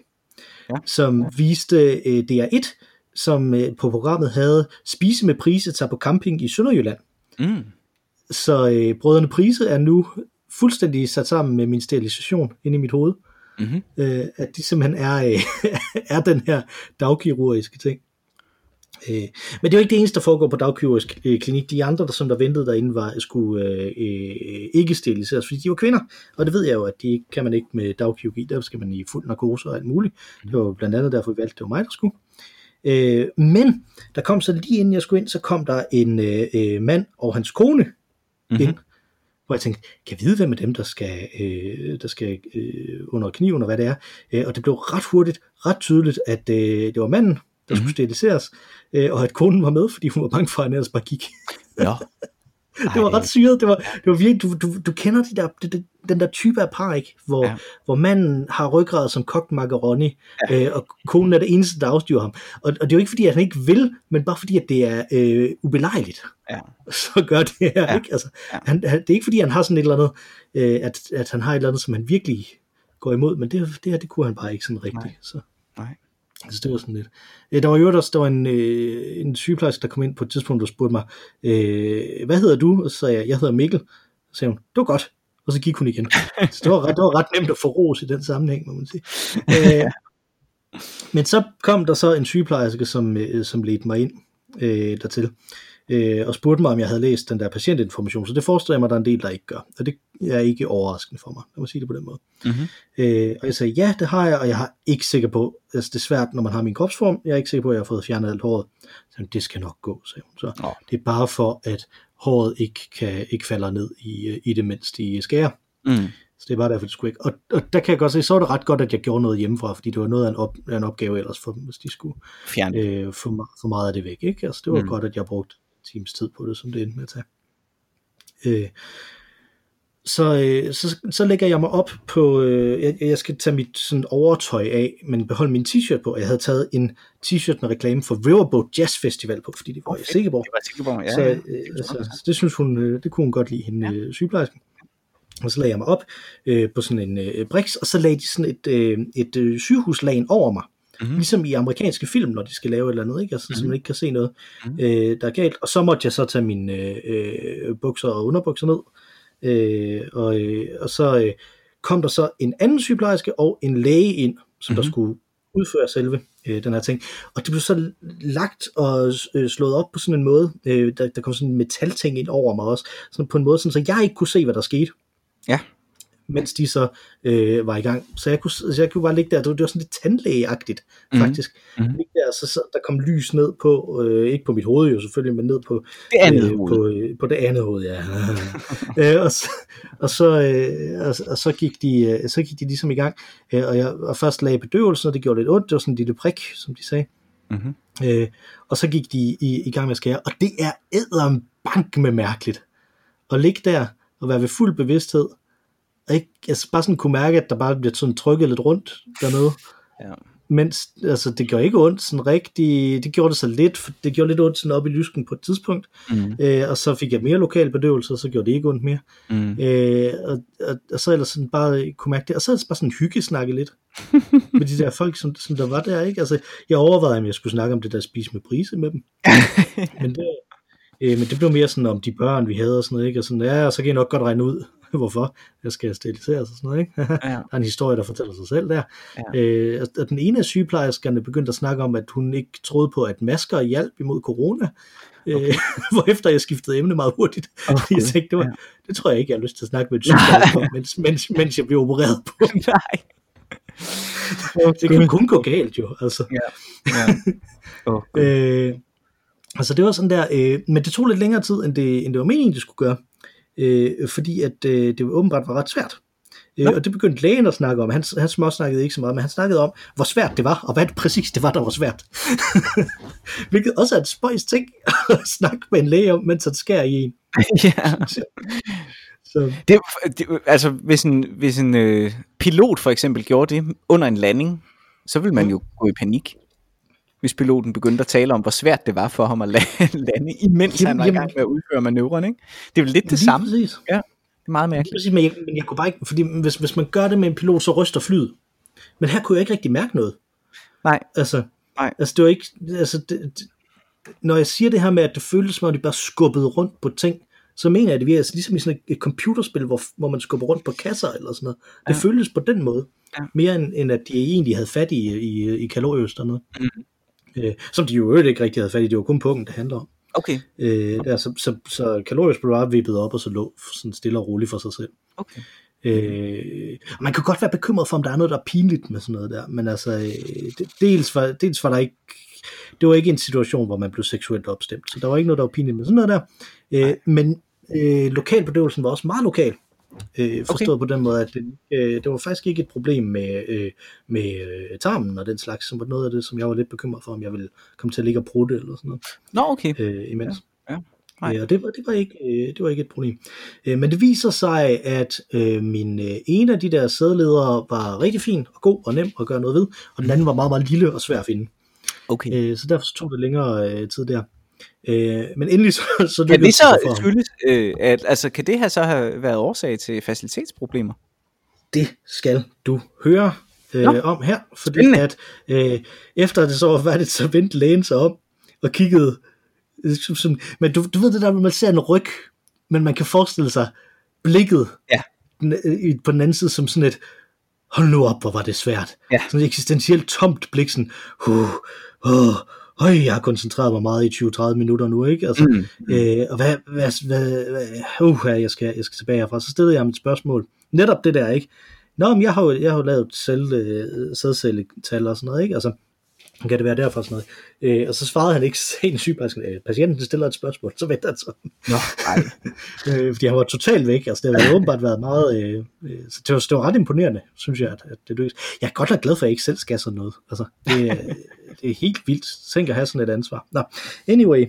Ja. som viste øh, DR1 som øh, på programmet havde Spise med Prise tager på camping i Sønderjylland. Mm. Så øh, Brødrene Prise er nu fuldstændig sat sammen med min sterilisation inde i mit hoved. Mm-hmm. Øh, at de simpelthen er, øh, er den her dagkirurgiske ting. Øh, men det er jo ikke det eneste, der foregår på dagkirurgisk øh, klinik. De andre, der, som der ventede derinde, var, skulle øh, øh, ikke steriliseres, fordi de var kvinder. Og det ved jeg jo, at de kan man ikke med dagkirurgi. Der skal man i fuld narkose og alt muligt. Det var blandt andet derfor, vi valgte, det var mig, der skulle. Øh, men der kom så lige inden jeg skulle ind, så kom der en øh, mand og hans kone mm-hmm. ind, hvor jeg tænkte, kan jeg vide, hvem af dem, der skal, øh, der skal øh, under kniven, og hvad det er. Øh, og det blev ret hurtigt, ret tydeligt, at øh, det var manden, der mm-hmm. skulle steriliseres, øh, og at konen var med, fordi hun var bange for, at han ellers bare gik. Ja. det var ret syret. Det var, det var virkelig, du, du, du kender de der, det, den der type af par, ikke? Hvor, ja. hvor manden har ryggrad som kogt macaroni, ja. øh, og konen er det eneste, der afstyrer ham. Og, og det er jo ikke fordi, at han ikke vil, men bare fordi, at det er øh, ubelejligt. Ja. Så gør det her, Ja. ikke? Altså, Ja. han, han, det er ikke fordi, han har sådan et eller andet, øh, at, at han har et eller andet, som han virkelig går imod, men det, det her, det kunne han bare ikke sådan rigtigt. Nej. Så. Nej. Altså, det var sådan lidt. Øh, Der var jo også der var en, øh, en sygeplejerske, der kom ind på et tidspunkt og spurgte mig, øh, hvad hedder du? Og så sagde jeg, jeg hedder Mikkel. Så sagde hun, det var godt. Og så gik hun igen. Så det var, ret, det var ret nemt at få ros i den sammenhæng, må man sige. Øh, men så kom der så en sygeplejerske, som, øh, som ledte mig ind øh, dertil, øh, og spurgte mig, om jeg havde læst den der patientinformation. Så det forestiller jeg mig, at der er en del, der ikke gør. Og det er ikke overraskende for mig, lad mig sige det på den måde. Mm-hmm. Øh, og jeg sagde, ja, det har jeg, og jeg er ikke sikker på, altså det er svært, når man har min kropsform, jeg er ikke sikker på, at jeg har fået fjernet alt håret. Så det skal nok gå, sagde hun. Så Nå. det er bare for, at håret ikke, kan, ikke falder ned i, i det, mens de skærer. Mm. Så det er bare derfor, det skulle ikke. Og, og der kan jeg godt se, så var det ret godt, at jeg gjorde noget hjemmefra, fordi det var noget af en, op, af en opgave ellers for dem, hvis de skulle Fjern. Øh. få, få meget af det væk. Ikke? Altså, det var Mm. godt, at jeg brugte times tid på det, som det endte med at tage. Øh, så, øh, så, så lægger jeg mig op på, øh, jeg, jeg skal tage mit sådan overtøj af, men beholde min t-shirt på. Jeg havde taget en t-shirt med reklame for Riverboat Jazz Festival på, fordi det var i Sikkeborg. Det var Sikkeborg, ja. Så, ja. øh, altså, så det synes hun, øh, det kunne hun godt lide, hende ja. sygeplejersken. Og så lagde jeg mig op øh, på sådan en øh, briks, og så lagde de sådan et, øh, et øh, sygehuslagen over mig. Mhm. Mm-hmm. Ligesom i amerikanske film, når de skal lave et eller andet, ikke? Altså, mm-hmm. så man ikke kan se noget, Mhm. øh, der er galt. Og så måtte jeg så tage mine øh, øh, bukser og underbukser ned. Øh, og, øh, og så øh, kom der så en anden sygeplejerske og en læge ind, som mm-hmm. der Mhm. skulle udføre selve øh, den her ting. Og det blev så lagt og øh, slået op på sådan en måde, øh, der, der kom sådan en metalting ind over mig også, sådan på en måde, sådan, så jeg ikke kunne se, hvad der skete Ja. Mens de så øh, var i gang. Så jeg kunne, så jeg kunne bare ligge der, det var, det var sådan lidt tandlægeagtigt, Mhm. faktisk. Mhm. Mm-hmm. Der, så, så der kom lys ned på, øh, ikke på mit hoved jo selvfølgelig, men ned på Det andet øh, hoved. på, øh, på det andet hoved, ja. øh, og, så, og, så, øh, og, og så, gik de, øh, så gik de ligesom i gang, øh, og jeg og først lagde bedøvelsen, og det gjorde lidt ondt, det var sådan en lille prik, som de sagde. Mhm. Øh, og så gik de i, i gang med at skære, og det er æderen bank med mærkeligt. At ligge der og være ved fuld bevidsthed, ikke, altså bare sådan kunne mærke, at der bare bliver sådan trykket lidt rundt dernede. Ja. Mens, altså det gjorde ikke ondt sådan rigtig, det gjorde det så lidt, for det gjorde lidt ondt sådan op i lysken på et tidspunkt, Mm. øh, og så fik jeg mere lokal bedøvelse, og så gjorde det ikke ondt mere. Mm. Øh, og, og, og, så ellers sådan bare kunne mærke det, og så er det bare sådan hyggesnakke lidt med de der folk, som, som der var der, ikke? Altså, jeg overvejede, om jeg skulle snakke om det der spise med prise med dem. men, det, øh, men det blev mere sådan om de børn, vi havde og sådan noget, ikke? Og sådan, ja, og så kan jeg nok godt regne ud, hvorfor jeg skal steriliseres og sådan noget, ikke? Ja. der er en historie, der fortæller sig selv der. Ja. Øh, og- den ene af sygeplejerskerne begyndte at snakke om, at hun ikke troede på, at masker hjalp imod corona. Okay. Øh, hvorefter jeg skiftede emne meget hurtigt. Fordi jeg tænkte, det, var, Ja. det tror jeg ikke, jeg har lyst til at snakke med en sygeplejerske mens, mens, mens jeg blev opereret på. Nej. Det kan kun gå galt jo. Altså. Ja. Oh, Øh, altså det var sådan der, øh, men det tog lidt længere tid, end det, end det var meningen, det skulle gøre. Øh, fordi at øh, det åbenbart var ret svært. Øh, og det begyndte lægen at snakke om. Han, han småsnakkede ikke så meget, men han snakkede om, hvor svært det var, og hvad det præcis det var, der var svært. Hvilket også er et spøjs ting at snakke med en læge om, mens han skærer i en. ja. Så, Det, det, altså, hvis en, hvis en øh, pilot for eksempel gjorde det under en landing, så ville man jo gå i panik. Hvis piloten begyndte at tale om, hvor svært det var for ham at la- lande, imens Jamen, han var i gang med at udføre manøvren. Ikke? Det er vel lidt det lige samme. Præcis. Ja, det er meget mærkeligt. præcis, men jeg, men jeg kunne bare ikke, fordi hvis, hvis man gør det med en pilot, så ryster flyet. Men her kunne jeg ikke rigtig mærke noget. Nej, Altså, Nej. Altså, det var ikke, altså, det, det, når jeg siger det her med, at det føltes som om, de bare skubbede rundt på ting, så mener jeg, at det virker altså, ligesom i sådan et, computerspil, hvor, hvor man skubber rundt på kasser eller sådan noget. Det Ja. føltes på den måde, Ja. mere end, end at de egentlig havde fat i, i, i kaloriøst og noget. Mhm. Øh, som de jo øvrigt ikke rigtig havde fat i, det var kun pungen, det handler om. Okay, Øh, der, så, så, så kaloriøst blev bare vippet op, og så lå sådan stille og roligt for sig selv. okay. Øh, og man kan godt være bekymret for, om der er noget, der er pinligt med sådan noget der, men altså, øh, det, dels, var, dels var der ikke, det var ikke en situation, hvor man blev seksuelt opstemt, så der var ikke noget, der var pinligt med sådan noget der, øh, men øh, lokalbedøvelsen var også meget lokal, øh, forstået okay. på den måde, at det, øh, det var faktisk ikke et problem med, øh, med øh, tarmen og den slags, som var noget af det, som jeg var lidt bekymret for, om jeg ville komme til at ligge og prutte eller sådan noget Nå, okay. øh, imens. Ja, ja. Nej. Øh, og det var, det, var ikke, øh, det var ikke et problem. Øh, men det viser sig, at øh, min øh, ene af de der sædledere var rigtig fin og god og nem at gøre noget ved, og den anden var meget, meget lille og svær at finde. okay. Øh, så derfor tog det længere øh, tid der. Øh, men endelig så, så Kan det så skyldes, øh, at, altså kan det her så have været årsag til facilitetsproblemer? Det skal du høre øh, Nå. om her, fordi Spændende. at øh, efter det så var færdigt, så vendte lægen sig om og kiggede. øh, Som, som, men du, du ved det der, man ser en ryg, men man kan forestille sig blikket Ja. den, øh, på den anden side som sådan et, hold nu op, hvor var det svært. Ja. Sådan et eksistentielt tomt blik, sådan, uh, uh, Øj, jeg har koncentreret mig meget i 20-30 minutter nu, ikke? Altså, Mm. Øh, og hvad, hvad, hvad, hvad uh, jeg, skal, jeg skal tilbage herfra. Så stillede jeg ham et spørgsmål. Netop det der, ikke? Nå, men jeg har jo, jeg har jo lavet selv, øh, sædcelletal og sådan noget, ikke? Altså, kan det være derfra sådan noget? Øh, og så svarede han ikke en sygeplejerske, øh, patienten stiller et spørgsmål, så venter han så. Nå, ej. Øh, fordi han var totalt væk, altså det har åbenbart været meget, øh, øh, så det var, det var ret imponerende, synes jeg, at, at det lykkedes. Jeg er godt nok glad for, at jeg ikke selv skal sådan noget. Altså, det, er- det er helt vildt. Tænk at have sådan et ansvar. Nå, anyway,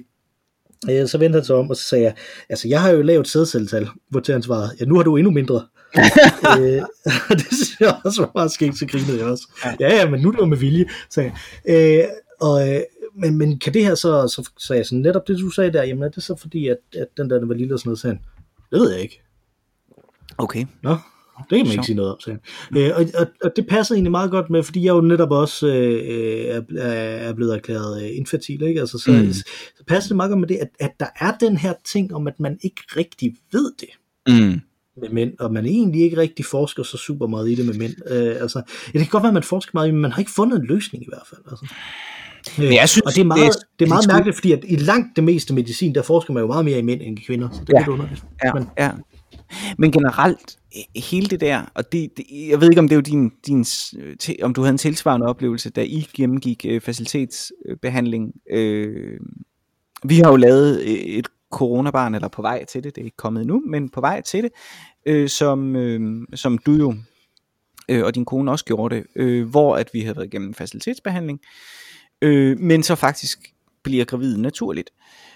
Øh, så vendte han sig om, og så sagde jeg, altså jeg har jo lavet sædcelletal, hvor til han svarede, ja nu har du endnu mindre. øh, det synes jeg også var meget skægt, så grinede jeg også. Ja, ja, men nu er det jo med vilje, sagde jeg. Øh, og, øh, men, men kan det her så, så sagde jeg sådan, netop det du sagde der, jamen er det så fordi, at, at den der den var lille og sådan noget, sagde han, det ved jeg ikke. Okay. Nå, det kan man ikke sige noget om, sagde han. Øh, og, og, og det passer egentlig meget godt med, fordi jeg jo netop også øh, er, er- er blevet erklæret øh, infertil, ikke? Altså, så, Mm. mm. så passer det meget godt med det, at, at der er den her ting om, at man ikke rigtig ved det Mm. med mænd, og man egentlig ikke rigtig forsker så super meget i det med mænd. Øh, altså, ja, det kan godt være, at man forsker meget i men man har ikke fundet en løsning i hvert fald. Altså. Øh, Men jeg synes, og det er meget, det er- det er meget det er mærkeligt, fordi at i langt det meste medicin, der forsker man jo meget mere i mænd end i kvinder, så det er Ja. lidt underligt. Ja, Men, ja. Men generelt, hele det der, og det, det, jeg ved ikke, om det var din, din, til, om du havde en tilsvarende oplevelse, da I gennemgik øh, facilitetsbehandling. Øh, vi har jo lavet øh, et coronabarn, eller på vej til det, det er ikke kommet nu, men på vej til det, øh, som, øh, som du jo øh, og din kone også gjorde det, øh, hvor at vi havde været igennem en facilitetsbehandling, øh, men så faktisk bliver gravid naturligt. Øh,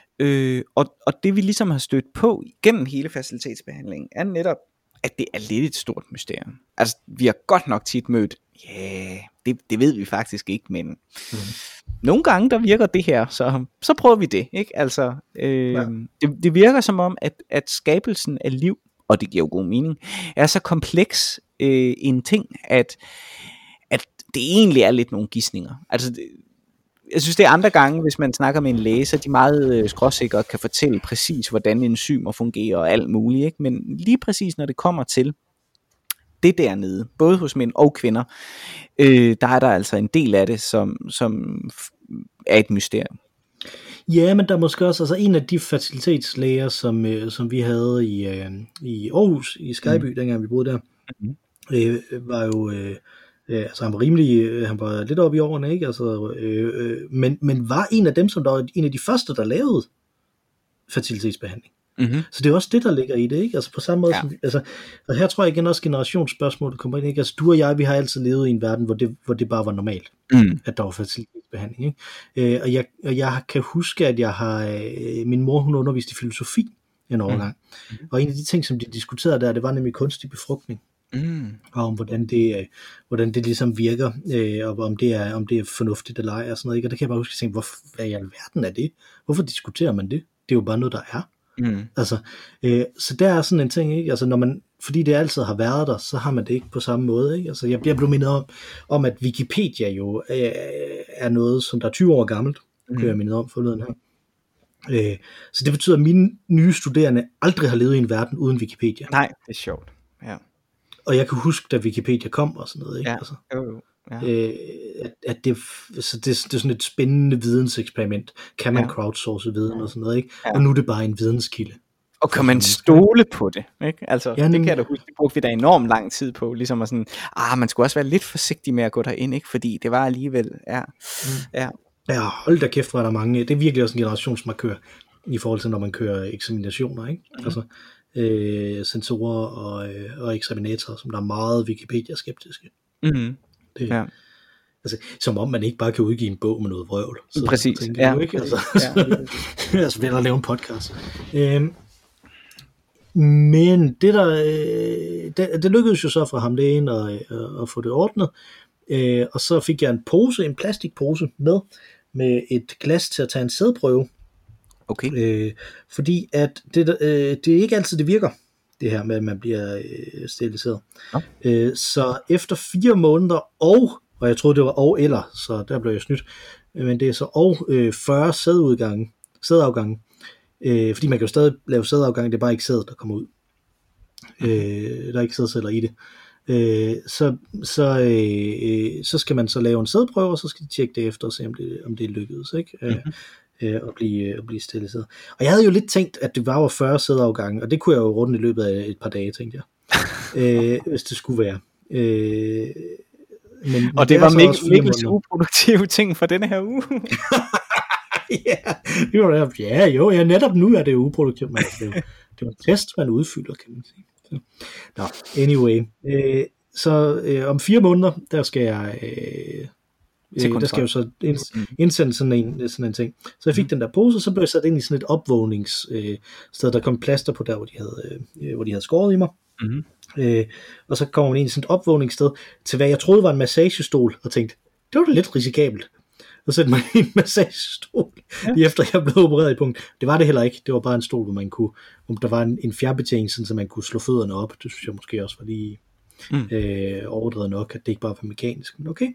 og, og det vi ligesom har stødt på gennem hele facilitetsbehandlingen, er netop, at det er lidt et stort mysterium. Altså, vi har godt nok tit mødt, ja, yeah, det, det ved vi faktisk ikke, men mm. nogle gange, der virker det her, så, så prøver vi det, ikke? Altså, øh, ja. det, det virker som om, at, at skabelsen af liv, og det giver jo god mening, er så kompleks øh, en ting, at, at det egentlig er lidt nogle gissninger. Altså, det, jeg synes, det er andre gange, hvis man snakker med en læge, så de meget øh, skråsikre kan fortælle præcis, hvordan enzymer fungerer og alt muligt. Ikke? Men lige præcis, når det kommer til det dernede, både hos mænd og kvinder, øh, der er der altså en del af det, som, som er et mysterium. Ja, men der er måske også altså en af de facilitetslæger, som, øh, som vi havde i, øh, i Aarhus, i Skyby, mm. dengang vi boede der, Mhm. øh, var jo, øh, øh, altså han var rimelig, øh, han var lidt oppe i årene, ikke? Altså, øh, øh, men, men var en af dem, som der var en af de første, der lavede fertilitetsbehandling. Mm-hmm. Så det er også det, der ligger i det, ikke? Altså på samme måde, Ja. ja. som, altså, og her tror jeg igen også generationsspørgsmålet kommer ind, ikke? Altså du og jeg, vi har altid levet i en verden, hvor det, hvor det bare var normalt Mm. at der var fertilitetsbehandling. Ikke? Øh, og, jeg, og jeg kan huske, at jeg har, øh, min mor hun underviste i filosofi en overgang. Mm. Og en af de ting, som de diskuterede der, det var nemlig kunstig befrugtning, Mm. og om hvordan det, øh, hvordan det ligesom virker, øh, og om det, er, om det er fornuftigt eller ej, og sådan noget. Ikke? Og der kan jeg bare huske, at jeg tænkte, hvorfor, hvad i alverden er det? Hvorfor diskuterer man det? Det er jo bare noget, der er. Mm. Altså, øh, så der er sådan en ting, ikke? Altså, når man, fordi det altid har været der, så har man det ikke på samme måde, ikke? Altså, jeg, jeg blev mindet om, om, at Wikipedia jo øh, er noget, som der er 20 år gammelt, mm. blev jeg mindet om forleden her. Øh, så det betyder, at mine nye studerende aldrig har levet i en verden uden Wikipedia. Nej, det er sjovt. Ja. Og jeg kan huske, da Wikipedia kom og sådan noget, ikke? Ja. Altså, Jo, jo. Ja. øh, at, at det, så det, det er sådan et spændende videnseksperiment. Kan man Ja. ja. crowdsource viden og sådan noget, ikke? Ja. Og nu er det bare en videnskilde. Og kan man stole på det, ikke? Altså, Ja, ja, det kan jeg da huske, det brugte vi da enormt lang tid på, ligesom at sådan, ah, man skulle også være lidt forsigtig med at gå derind, ikke? Fordi det var alligevel, ja, ja, Ja, hold da kæft, hvor er der mange. Det er virkelig også en generationsmarkør i forhold til, når man kører eksaminationer, ikke? Mm. Altså, øh, sensorer og, øh, og eksaminatorer, som der er meget Wikipedia-skeptiske. mm-hmm. Det, ja. altså, som om man ikke bare kan udgive en bog med noget vrøvl. Så Præcis, tænker ja, jo ikke, altså. Ja. altså, bliver der lave en podcast. Øhm, men det der, øh, det, det lykkedes jo så for ham det ene at, øh, at få det ordnet. Øh, og så fik jeg en pose, en plastikpose med, med et glas til at tage en sædprøve. Okay. Øh, fordi at det, øh, det er ikke altid, det virker, det her med, at man bliver øh, steriliseret. Nå. Øh, så efter fire måneder, og, og jeg troede, det var og eller, så der blev jeg snydt, øh, men det er så og øh, 40 sædudgange, sædafgange, øh, fordi man kan jo stadig lave sædafgang, det er bare ikke sæd, der kommer ud. Øh, der er ikke sædceller i det. Øh, så, så, øh, så skal man så lave en sædprøve, og så skal de tjekke det efter og se, om det, om det er lykkedes. Ikke? Øh, øh, at blive, at blive steriliseret. Og jeg havde jo lidt tænkt, at det var jo 40 sædafgange, og det kunne jeg jo runde i løbet af et par dage, tænkte jeg. øh, hvis det skulle være. Øh, men, Og det er var fire Mikkels uproduktive ting for denne her uge. ja, det var det. ja, jo, ja, netop nu er det uproduktivt, men altså, det, jo, det jo en test, man udfylder, kan man sige. Så. Nå, anyway. Øh, så øh, om fire måneder, der skal jeg... Øh, Til øh, der skal jo så ind, indsende sådan en, sådan en ting. Så jeg fik mm. den der pose, og så blev jeg sat ind i sådan et opvågningssted, øh, sted, der kom plaster på der, hvor de havde, øh, hvor de havde skåret i mig. Mhm. Øh, og så kommer man ind i sådan et opvågningssted, til hvad jeg troede var en massagestol, og tænkte, det var da lidt risikabelt. Og sætte mig i en massagestol, ja. lige efter jeg blev opereret i punkt. Det var det heller ikke. Det var bare en stol, hvor man kunne, hvor der var en, en fjernbetjening, sådan, så man kunne slå fødderne op. Det synes jeg måske også var lige Mm. øh, overdrevet nok, at det ikke bare var mekanisk. Men okay.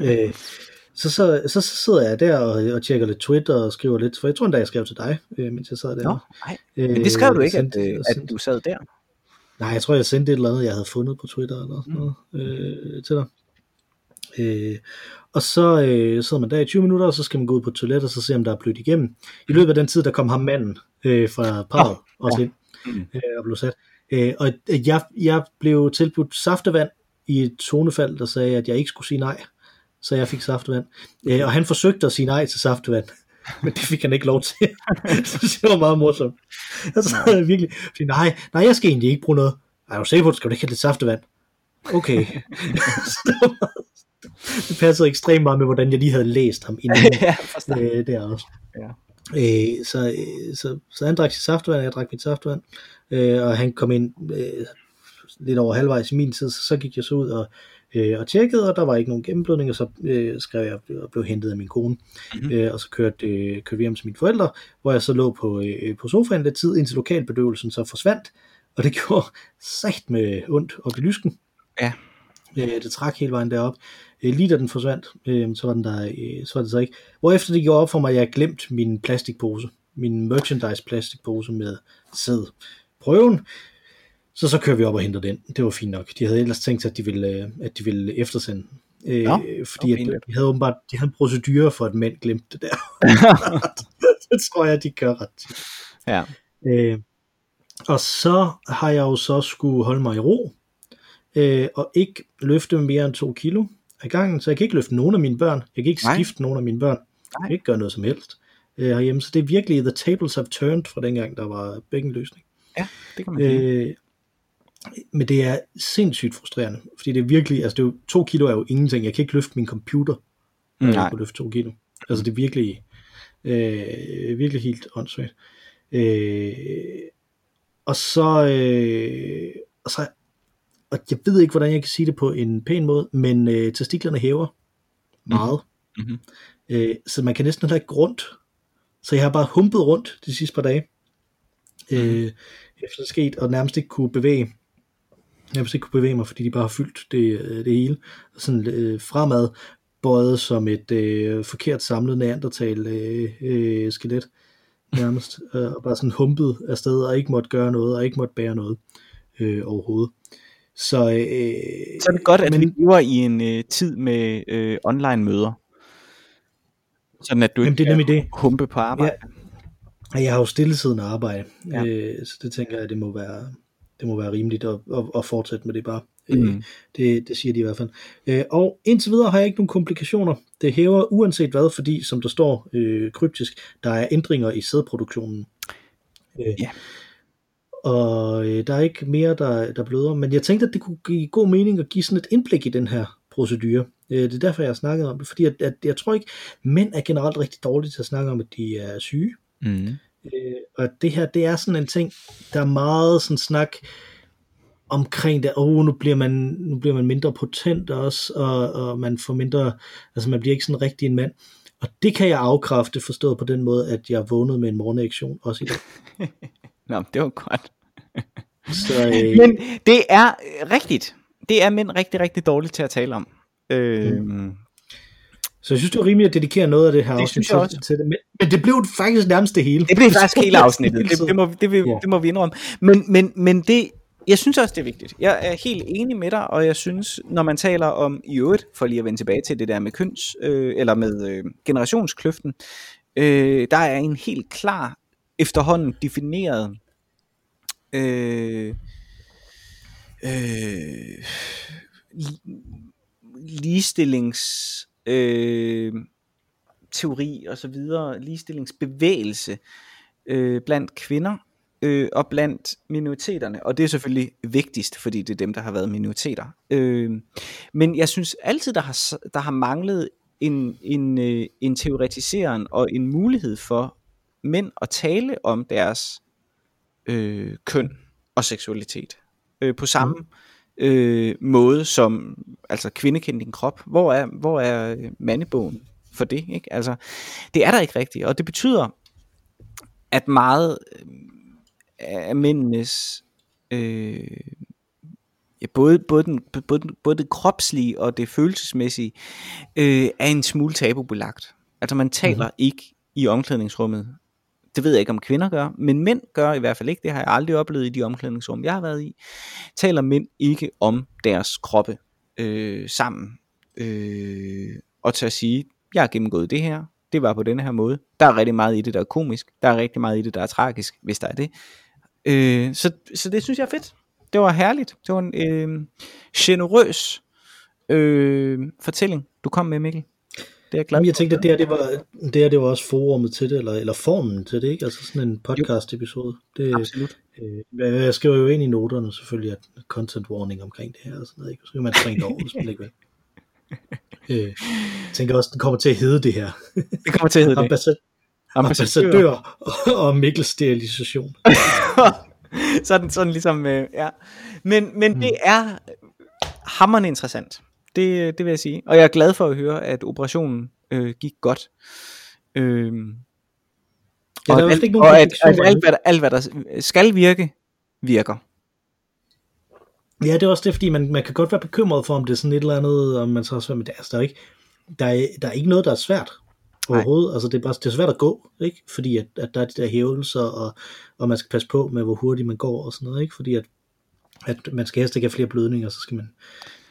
Øh, så, så, så, så sidder jeg der og, og tjekker lidt Twitter og skriver lidt, for jeg tror endda, jeg skrev til dig, øh, mens jeg sad der. Nå, nej. Men det skrev du ikke, at, øh, at du sad der. Nej, jeg tror, jeg sendte et eller andet, jeg havde fundet på Twitter eller sådan noget øh, til dig. Øh, og så øh, sidder man der i 20 minutter, og så skal man gå ud på toilet, og så se, om der er blødt igennem. I løbet af den tid, der kom ham manden øh, fra parret Nå, også ja. ind øh, og blev sat. Øh, og jeg, jeg blev tilbudt saftevand i et tonefald, der sagde, at jeg ikke skulle sige nej. Så jeg fik saftevand. Øh, og han forsøgte at sige nej til saftevand. Men det fik han ikke lov til. så det var meget morsomt. Og så havde jeg virkelig, fordi, nej, nej, jeg skal egentlig ikke bruge noget. Ej, er du sikker på, at skal du ikke have lidt saftevand? Okay. Det, var, det passede ekstremt meget med, hvordan jeg lige havde læst ham inden ja, øh, der også. Ja. Øh, så, øh, så, så han drak sit saftevand, og jeg drak mit saftevand, øh, og han kom ind øh, lidt over halvvejs i min tid, så, så gik jeg så ud og, øh, og tjekkede, og der var ikke nogen gennemblødning, og så øh, skrev jeg og blev hentet af min kone, mm-hmm. øh, og så kørte, øh, kørte vi hjem til mine forældre, hvor jeg så lå på, øh, på sofaen lidt tid, indtil lokalbedøvelsen så forsvandt, og det gjorde sagt med ondt op i lysken. Ja. Øh, det trak hele vejen derop. Øh, lige da den forsvandt, øh, så var den der, øh, så var det så ikke. Hvorefter det gjorde op for mig, at jeg glemt min plastikpose, min merchandise plastikpose med sæd. Prøven, så så kører vi op og henter den. Det var fint nok. De havde ellers tænkt sig, at de ville, øh, at de ville eftersende. Øh, Nå, fordi at, de havde åbenbart de havde en procedure for, at mænd glemte det der. det tror jeg, de gør ret tit. Ja. Øh, og så har jeg jo så skulle holde mig i ro, øh, og ikke løfte mere end to kilo ad gangen, så jeg kan ikke løfte nogen af mine børn, jeg kan ikke Nej. skifte nogen af mine børn, jeg kan ikke gøre noget som helst øh, herhjemme, så det er virkelig the tables have turned fra dengang, der var begge løsning. ja, det kan man. Øh, men det er sindssygt frustrerende, fordi det er virkelig, altså det er jo, to kilo er jo ingenting, jeg kan ikke løfte min computer, når jeg Nej. kunne løfte to kilo. Altså det er virkelig, øh, virkelig helt åndssvagt. Øh, og så, øh, og så, og jeg ved ikke, hvordan jeg kan sige det på en pæn måde, men øh, testiklerne hæver meget. Mhm. Øh, så man kan næsten heller ikke rundt. Så jeg har bare humpet rundt de sidste par dage. øh, efter det sket, og nærmest ikke kunne bevæge nærmest ikke kunne bevæge mig, fordi de bare har fyldt det, øh, det hele, sådan øh, fremad, bøjet som et øh, forkert samlet neandertal øh, øh, skelet, nærmest, øh, og bare sådan humpet afsted, og ikke måtte gøre noget, og ikke måtte bære noget øh, overhovedet. Så, øh, så er det godt, at men, vi lever i en øh, tid med øh, online møder. Sådan at du ikke det er kan det. humpe på arbejde. Ja, jeg har jo stillesiddende arbejde, ja. øh, så det tænker jeg, det må være, det må være rimeligt at, at, at fortsætte med det bare. Mm. Det, det siger de i hvert fald. Øh, og indtil videre har jeg ikke nogen komplikationer. Det hæver uanset hvad, fordi som der står øh, kryptisk, der er ændringer i sædproduktionen. Øh, ja. Og øh, der er ikke mere, der, der bløder. Men jeg tænkte, at det kunne give god mening at give sådan et indblik i den her procedure. Øh, det er derfor, jeg har snakket om det. Fordi at, at jeg tror ikke, mænd er generelt rigtig dårlige til at snakke om, at de er syge. Mm. Øh, og det her, det er sådan en ting, der er meget sådan snak omkring det, oh, nu bliver man, nu bliver man mindre potent også, og, og man får mindre, altså man bliver ikke sådan rigtig en mand. Og det kan jeg afkræfte, forstået på den måde, at jeg vågnede med en morgenreaktion også i dag. Nå, det var godt. Så, øh... Men det er rigtigt. Det er mænd rigtig, rigtig dårligt til at tale om. Øh, mm. Så jeg synes, det var rimeligt at dedikere noget af det her det afsnit til, også. til det. Men, men det blev faktisk nærmest det hele. Det blev faktisk hele afsnittet. Det, det, må, det, det, det må vi indrømme. Men, men, men det, jeg synes også, det er vigtigt. Jeg er helt enig med dig, og jeg synes, når man taler om i øvrigt, for lige at vende tilbage til det der med køns, øh, eller med øh, generationskløften, øh, der er en helt klar, efterhånden defineret øh, øh, ligestillings øh, teori og så videre, ligestillingsbevægelse øh, blandt kvinder øh, og blandt minoriteterne, og det er selvfølgelig vigtigst, fordi det er dem, der har været minoriteter. Øh, men jeg synes altid, der har, der har manglet en, en, øh, en teoretiseren og en mulighed for mænd at tale om deres øh, køn og seksualitet øh, på samme mm øh, måde som altså kvinde din krop. Hvor er, hvor er øh, mandebogen for det? Ikke? Altså, det er der ikke rigtigt, og det betyder, at meget øh, af mændenes øh, ja, både, både, den, både, både det kropslige og det følelsesmæssige øh, er en smule tabubelagt. Altså man taler mm-hmm. ikke i omklædningsrummet det ved jeg ikke, om kvinder gør, men mænd gør i hvert fald ikke. Det har jeg aldrig oplevet i de omklædningsrum, jeg har været i. Taler mænd ikke om deres kroppe øh, sammen. Øh, og til at sige, jeg har gennemgået det her, det var på den her måde. Der er rigtig meget i det, der er komisk. Der er rigtig meget i det, der er tragisk, hvis der er det. Øh, så, så det synes jeg er fedt. Det var herligt. Det var en øh, generøs øh, fortælling, du kom med, Mikkel. Det er jeg glad Jeg tænkte, at det her, det var, det her, det var også forummet til det, eller, eller formen til det, ikke? Altså sådan en podcast episode. Det, Absolut. Øh, jeg skriver jo ind i noterne selvfølgelig, at content warning omkring det her, og sådan noget, ikke? Så kan man springe over, hvis man ikke vil. Øh, jeg tænker også, den kommer til at hedde det her. Det kommer til at hedde det. Ambassadør og Mikkel sterilisation. sådan, sådan ligesom, øh, ja. Men, men mm. det er hammerende interessant. Det, det vil jeg sige. Og jeg er glad for at høre, at operationen øh, gik godt. Øh, ja, og, alt, ikke og at, at alt, hvad der, alt, hvad der skal virke, virker. Ja, det er også det, fordi man, man kan godt være bekymret for, om det er sådan et eller andet, om man så også med det. Altså, der er ikke, der er, der er ikke noget, der er svært overhovedet. Nej. Altså, det er, bare, det er svært at gå, ikke? Fordi at, at der er de der hævelser, og, og man skal passe på med, hvor hurtigt man går og sådan noget, ikke? Fordi at, at man skal helst ikke have flere blødninger, så skal man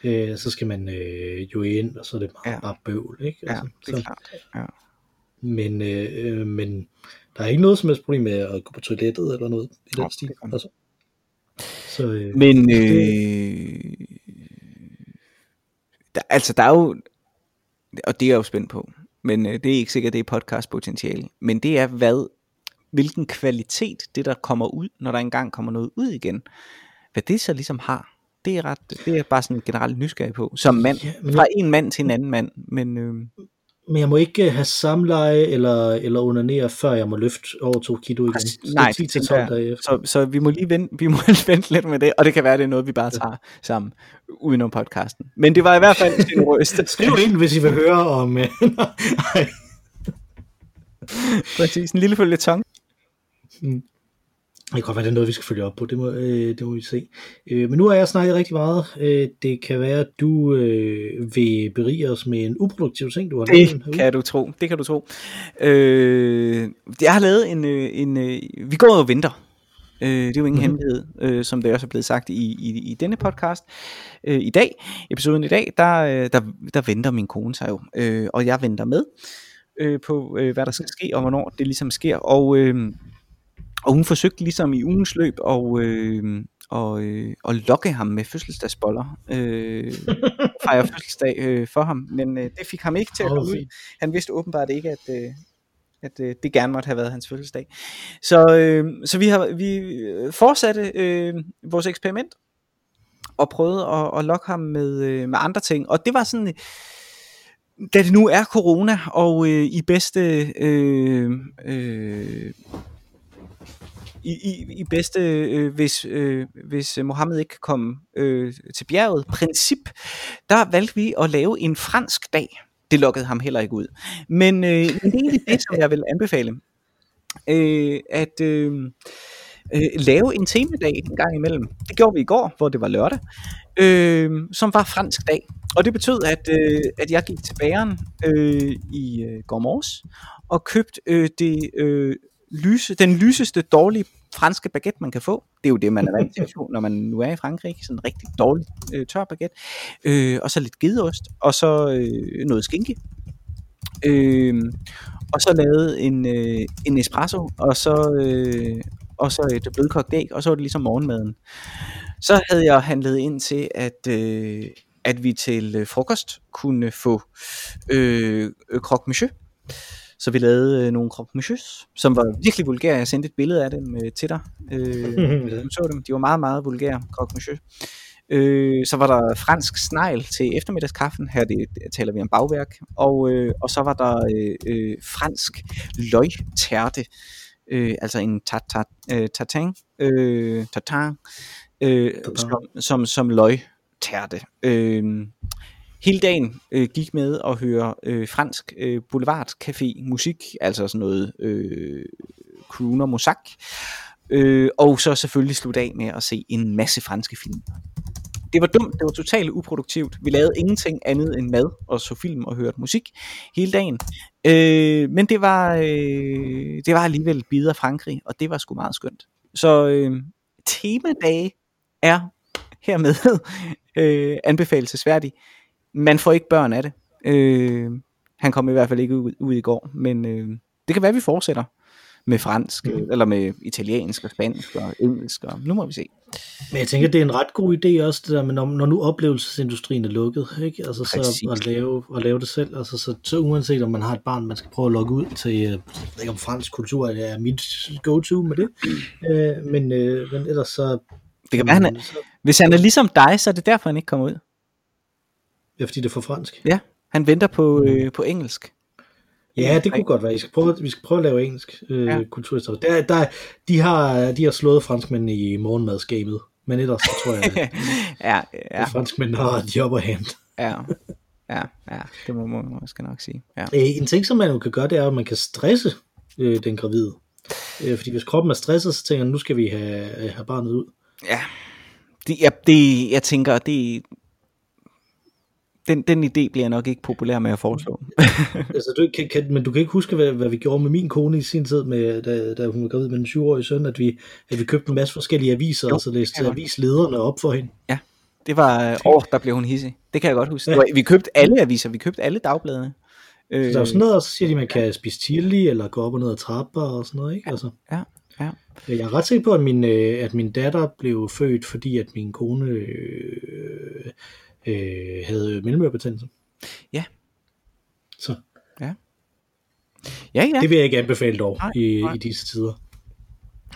øh, så skal man øh, jo ind, og så er det bare, ja. bare bøvl. Ikke? Altså, ja, det er så, klart. Ja. Men, øh, men der er ikke noget som helst problem med at gå på toilettet eller noget i den ja, stil. Altså. Så, øh, men øh, der, altså der er jo, og det er jeg jo spændt på, men øh, det er ikke sikkert, det er podcast potentiale, men det er hvad, hvilken kvalitet det der kommer ud, når der engang kommer noget ud igen, hvad det så ligesom har det er ret, det er bare sådan generelt nysgerrig på, som mand, ja, fra en mand til en anden mand, men... Øh, men jeg må ikke have samleje eller, eller onanere, før jeg må løfte over to kilo igen. Så Nej, 10 til 12 dage efter. Så, så vi må lige vente, vi må vente lidt med det, og det kan være, det er noget, vi bare tager sammen udenom podcasten. Men det var i hvert fald generøst. Skriv det ind, hvis I vil høre om... Øh, Præcis, en lille følge tong. Mm. Det kan godt være, det er noget, vi skal følge op på. Det må, øh, det må vi se. Øh, men nu har jeg snakket rigtig meget. Øh, det kan være, at du øh, vil berige os med en uproduktiv ting, du har lavet. Det kan du tro. Det kan du tro. Øh, jeg har lavet en... øh, en øh, vi går og venter. Øh, det er jo ingen Mhm. mm-hmm. hemmelighed, øh, som det også er blevet sagt i, i, i denne podcast. Øh, I dag, episoden i dag, der, øh, der, der venter min kone sig jo. Øh, og jeg venter med øh, på, øh, hvad der skal ske, og hvornår det ligesom sker. Og, øh, og hun forsøgte ligesom i ugens løb og, øh, og, øh, og lokke ham med fødselsdagsboller. Øh, fejre fødselsdag øh, for ham, men øh, det fik ham ikke til at komme ud. Han vidste åbenbart ikke, at, øh, at øh, det gerne måtte have været hans fødselsdag. Så, øh, så vi har vi øh, fortsatte øh, vores eksperiment og prøvede at, at lokke ham med, øh, med andre ting. Og det var sådan, da det nu er corona, og øh, i bedste... Øh, øh, i, i, i bedste, øh, hvis, øh, hvis Mohammed ikke kan komme øh, til bjerget, princip, der valgte vi at lave en fransk dag. Det lukkede ham heller ikke ud. Men, øh, det er egentlig det, som jeg vil anbefale. Øh, at øh, øh, lave en temadag en gang imellem. Det gjorde vi i går, hvor det var lørdag, øh, som var fransk dag. Og det betød, at, øh, at jeg gik til bageren øh, i øh, går morges og købte øh, det, øh, lyse, den lyseste dårlige franske baguette, man kan få. Det er jo det, man er vant til at få, når man nu er i Frankrig. Sådan en rigtig dårlig øh, tør baguette. Øh, og så lidt gedeost, og så øh, noget skinke. Øh, og så lavede en, øh, en espresso, og så, øh, og så et blødkogt æg, og så var det ligesom morgenmaden. Så havde jeg handlet ind til, at, øh, at vi til øh, frokost kunne få øh, øh, croque monsieur. Så vi lavede øh, nogle croque monsieurs, som var virkelig vulgære. Jeg sendte et billede af dem øh, til dig. Øh, du så dem. De var meget, meget vulgære, croque monsieur. Øh, så var der fransk snegl til eftermiddagskaffen. Her det, taler vi om bagværk. Og, øh, og så var der øh, øh, fransk løgtærte. Øh, altså en tat, tat, øh, tatin, øh, tatin, øh, som, som, som løgtærte. Øh, hele dagen øh, gik med at høre øh, fransk øh, boulevard café musik, altså sådan noget øh, crooner mosak, øh, og så selvfølgelig slutte af med at se en masse franske film. Det var dumt, det var totalt uproduktivt. Vi lavede ingenting andet end mad og så film og hørte musik hele dagen. Øh, men det var, øh, det var alligevel bid af Frankrig, og det var sgu meget skønt. Så øh, temadage er hermed øh, anbefalesværdig. Man får ikke børn af det. Øh, han kom i hvert fald ikke ud, ud i går, men øh, det kan være, at vi fortsætter med fransk, mm. eller med italiensk og spansk og engelsk, og nu må vi se. Men jeg tænker, det er en ret god idé også, det der med, når, når nu oplevelsesindustrien er lukket, ikke? Altså så at lave, at lave det selv, altså så, så uanset om man har et barn, man skal prøve at logge ud til, øh, jeg ved ikke om fransk kultur er mit go-to med det, øh, men, øh, men ellers så... Det kan være, han er, hvis han er ligesom dig, så er det derfor, han ikke kommer ud. ja, fordi det er for fransk. Ja, han venter på, øh, på engelsk. Ja, det kunne godt være. Vi skal prøve, vi skal prøve at lave engelsk øh, Ja. kulturhistorie. Der, der, de, har, de har slået franskmændene i morgenmadsgamet, men ellers så tror jeg, at ja, ja, franskmændene har de upper hand. ja, ja, ja, det må man måske nok sige. Ja. Øh, en ting, som man jo kan gøre, det er, at man kan stresse øh, den gravide. Øh, fordi hvis kroppen er stresset, så tænker man, nu skal vi have, have barnet ud. ja. Det, jeg, det, jeg tænker, det, den, den idé bliver nok ikke populær med at foreslå. altså, du, kan, kan, men du kan ikke huske, hvad, hvad vi gjorde med min kone i sin tid, med, da, da hun var gravid med en 7-årig søn, at vi, at vi købte en masse forskellige aviser, Jo, og så læste avislederne op for hende. Det var, åh, oh, der blev hun hissig. Det kan jeg godt huske. Var, vi købte alle aviser, vi købte alle dagbladene. Øh, Så der er jo sådan noget, og så siger de, at man kan spise chili, eller gå op og ned ad trapper, og sådan noget, ikke? Altså, ja, ja. jeg er ret sikker på, at min, øh, at min datter blev født, fordi at min kone øh, øh, havde mellemørebetændelse. Ja. Så Ja, ja. det vil jeg ikke anbefale dog Nej, i, nej. i disse tider.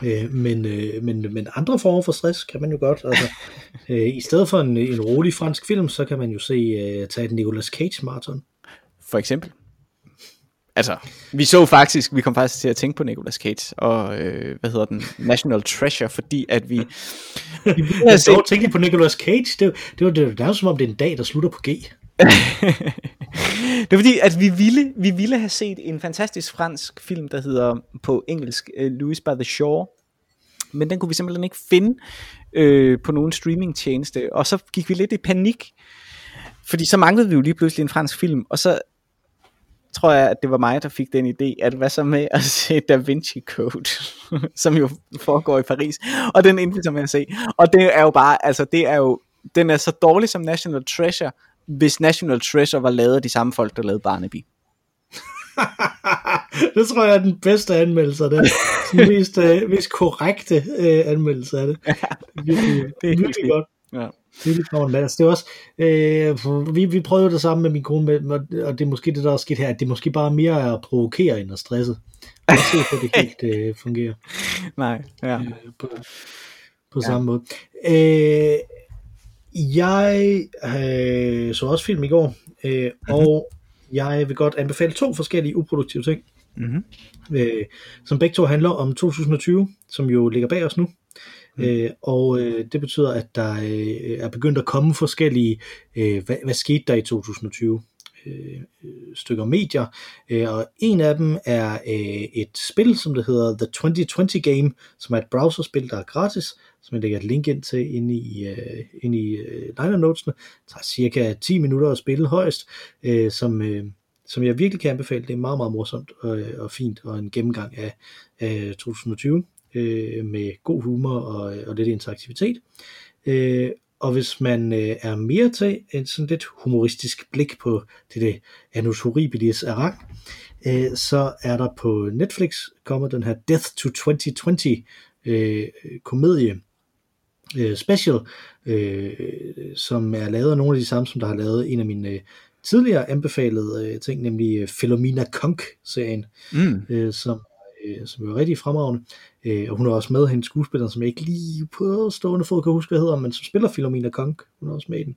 Øh, men, øh, men, men andre former for stress kan man jo godt. Altså, øh, I stedet for en, en rolig fransk film, så kan man jo se øh, tage et Nicolas Cage marathon. For eksempel. Altså, vi så faktisk, vi kom faktisk til at tænke på Nicolas Cage og, øh, hvad hedder den, National Treasure, fordi at vi... vi Jeg set, så tænkte på Nicolas Cage. Det, det, var, det var nærmest som om, det er en dag, der slutter på G. det var fordi, at vi ville, vi ville have set en fantastisk fransk film, der hedder på engelsk uh, Louis by the Shore. men den kunne vi simpelthen ikke finde øh, på nogen streamingtjeneste, og så gik vi lidt i panik, fordi så manglede vi jo lige pludselig en fransk film, og så tror jeg, at det var mig, der fik den idé, at hvad så med at se Da Vinci Code, som jo foregår i Paris, og den indvilder med at se, og det er jo bare, altså det er jo, den er så dårlig som National Treasure, hvis National Treasure var lavet af de samme folk, der lavede Barnaby. det tror jeg er den bedste anmeldelse af det. Den mest, uh, mest korrekte uh, anmeldelse af det. Virkelig, det er virkelig godt. Ja. Det er altså, det er også, øh, vi, vi prøvede det samme med min kone, med, og det er måske det, der er sket her, at det er måske bare mere at provokere end at stresse. Jeg se, at det helt øh, fungerer. Nej, ja. Øh, på, på ja. samme måde. Øh, jeg øh, så også film i går, øh, mm-hmm. og jeg vil godt anbefale to forskellige uproduktive ting, mm-hmm. øh, som begge to handler om 2020, som jo ligger bag os nu. Mm. Øh, og øh, det betyder, at der øh, er begyndt at komme forskellige, øh, hvad, hvad skete der i 2020? Øh, øh, stykker medier, øh, og en af dem er øh, et spil, som det hedder The 2020 Game, som er et browserspil, der er gratis, som jeg lægger et link ind til inde i, øh, inde i øh, liner notesene. Det tager cirka 10 minutter at spille højst, øh, som, øh, som jeg virkelig kan anbefale. Det er meget, meget morsomt og, og fint, og en gennemgang af, af 2020 øh, med god humor og, og lidt interaktivitet. Øh, og hvis man øh, er mere til en sådan lidt humoristisk blik på det, det Anus Horribilis er rang, øh, så er der på Netflix kommet den her Death to 2020 øh, komedie øh, special, øh, som er lavet af nogle af de samme, som der har lavet en af mine øh, tidligere anbefalede øh, ting, nemlig øh, Philomena Konk-serien, mm. øh, som øh, som er rigtig fremragende. Øh, og hun er også med, hende skuespiller, som jeg ikke lige på stående fod kan huske, hvad hedder, men som spiller Philomena Konk. Hun er også med i den.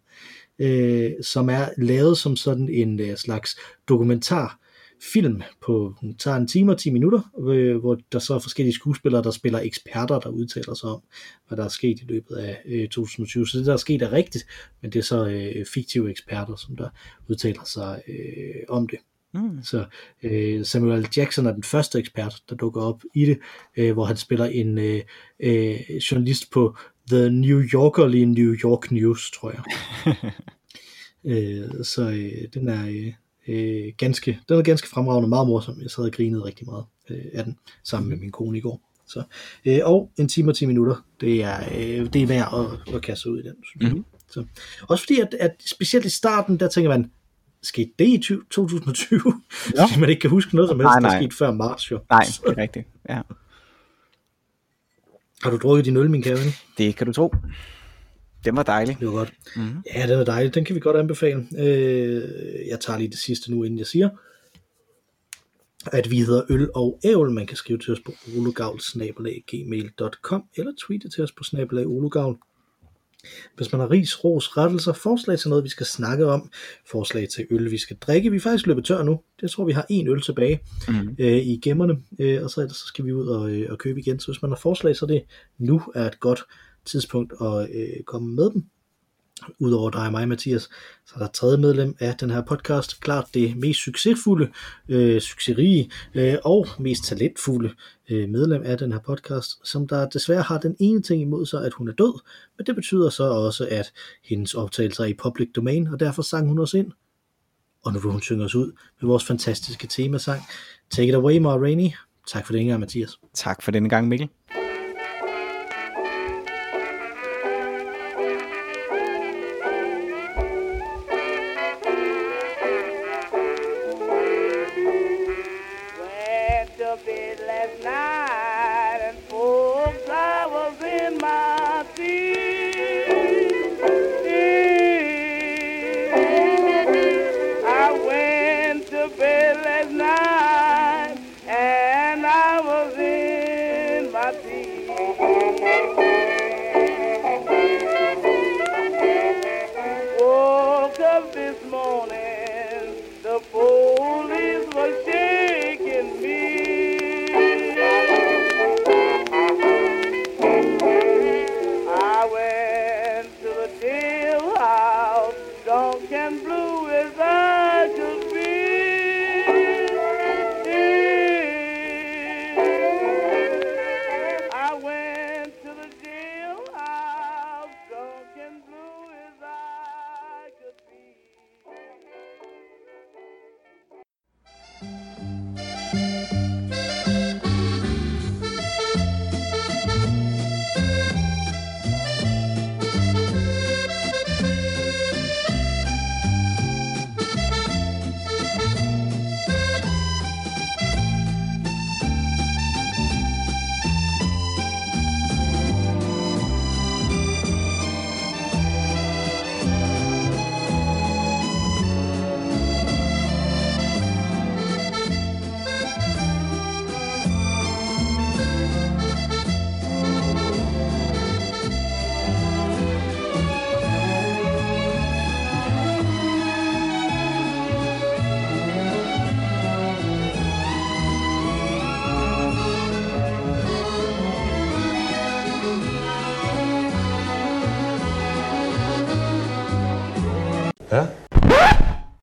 Øh, som er lavet som sådan en øh, slags dokumentar film på, hun tager en time og 10 minutter, øh, hvor der så er forskellige skuespillere, der spiller eksperter, der udtaler sig om, hvad der er sket i løbet af øh, 2020. Så det, der er sket, er rigtigt, men det er så øh, fiktive eksperter, som der udtaler sig øh, om det. Mm. Så øh, Samuel Jackson er den første ekspert, der dukker op i det, øh, hvor han spiller en øh, øh, journalist på The New Yorker, lige New York News, tror jeg. øh, så øh, den er øh, øh, ganske, den er ganske fremragende, meget morsom. Jeg sad og grinede rigtig meget øh, af den, sammen med min kone i går. Så, øh, og en time og 10 minutter, det er, øh, det er værd at, at kaste ud i den, synes mm. Så, også fordi, at, at specielt i starten, der tænker man, skete det i 2020? Ja. Fordi man ikke kan huske noget som helst, nej, nej. der skete før marts jo. Nej, det er rigtigt. Ja. Har du drukket din øl, min kære Det kan du tro. Den var dejlig. Det var godt. Mm-hmm. Ja, den er dejlig. Den kan vi godt anbefale. Øh, jeg tager lige det sidste nu, inden jeg siger, at vi hedder Øl og Ævl. Man kan skrive til os på ologavl.gmail.com eller tweete til os på snabelag ologavl. Hvis man har ris, ros, rettelser, forslag til noget, vi skal snakke om, forslag til øl, vi skal drikke. Vi er faktisk løbet tør nu. Jeg tror, vi har en øl tilbage mm. øh, i gemmerne, øh, og så, så skal vi ud og, øh, og købe igen. Så hvis man har forslag, så det nu er et godt tidspunkt at øh, komme med dem. Udover dig og mig, Mathias, så er der tredje medlem af den her podcast, klart det mest succesfulde, øh, succesrige øh, og mest talentfulde øh, medlem af den her podcast, som der desværre har den ene ting imod sig, at hun er død, men det betyder så også, at hendes optagelser er i public domain, og derfor sang hun os ind. Og nu vil hun synge os ud med vores fantastiske temasang. Take it away, Ma Rainey. Tak for denne gang, Mathias. Tak for denne gang, Mikkel.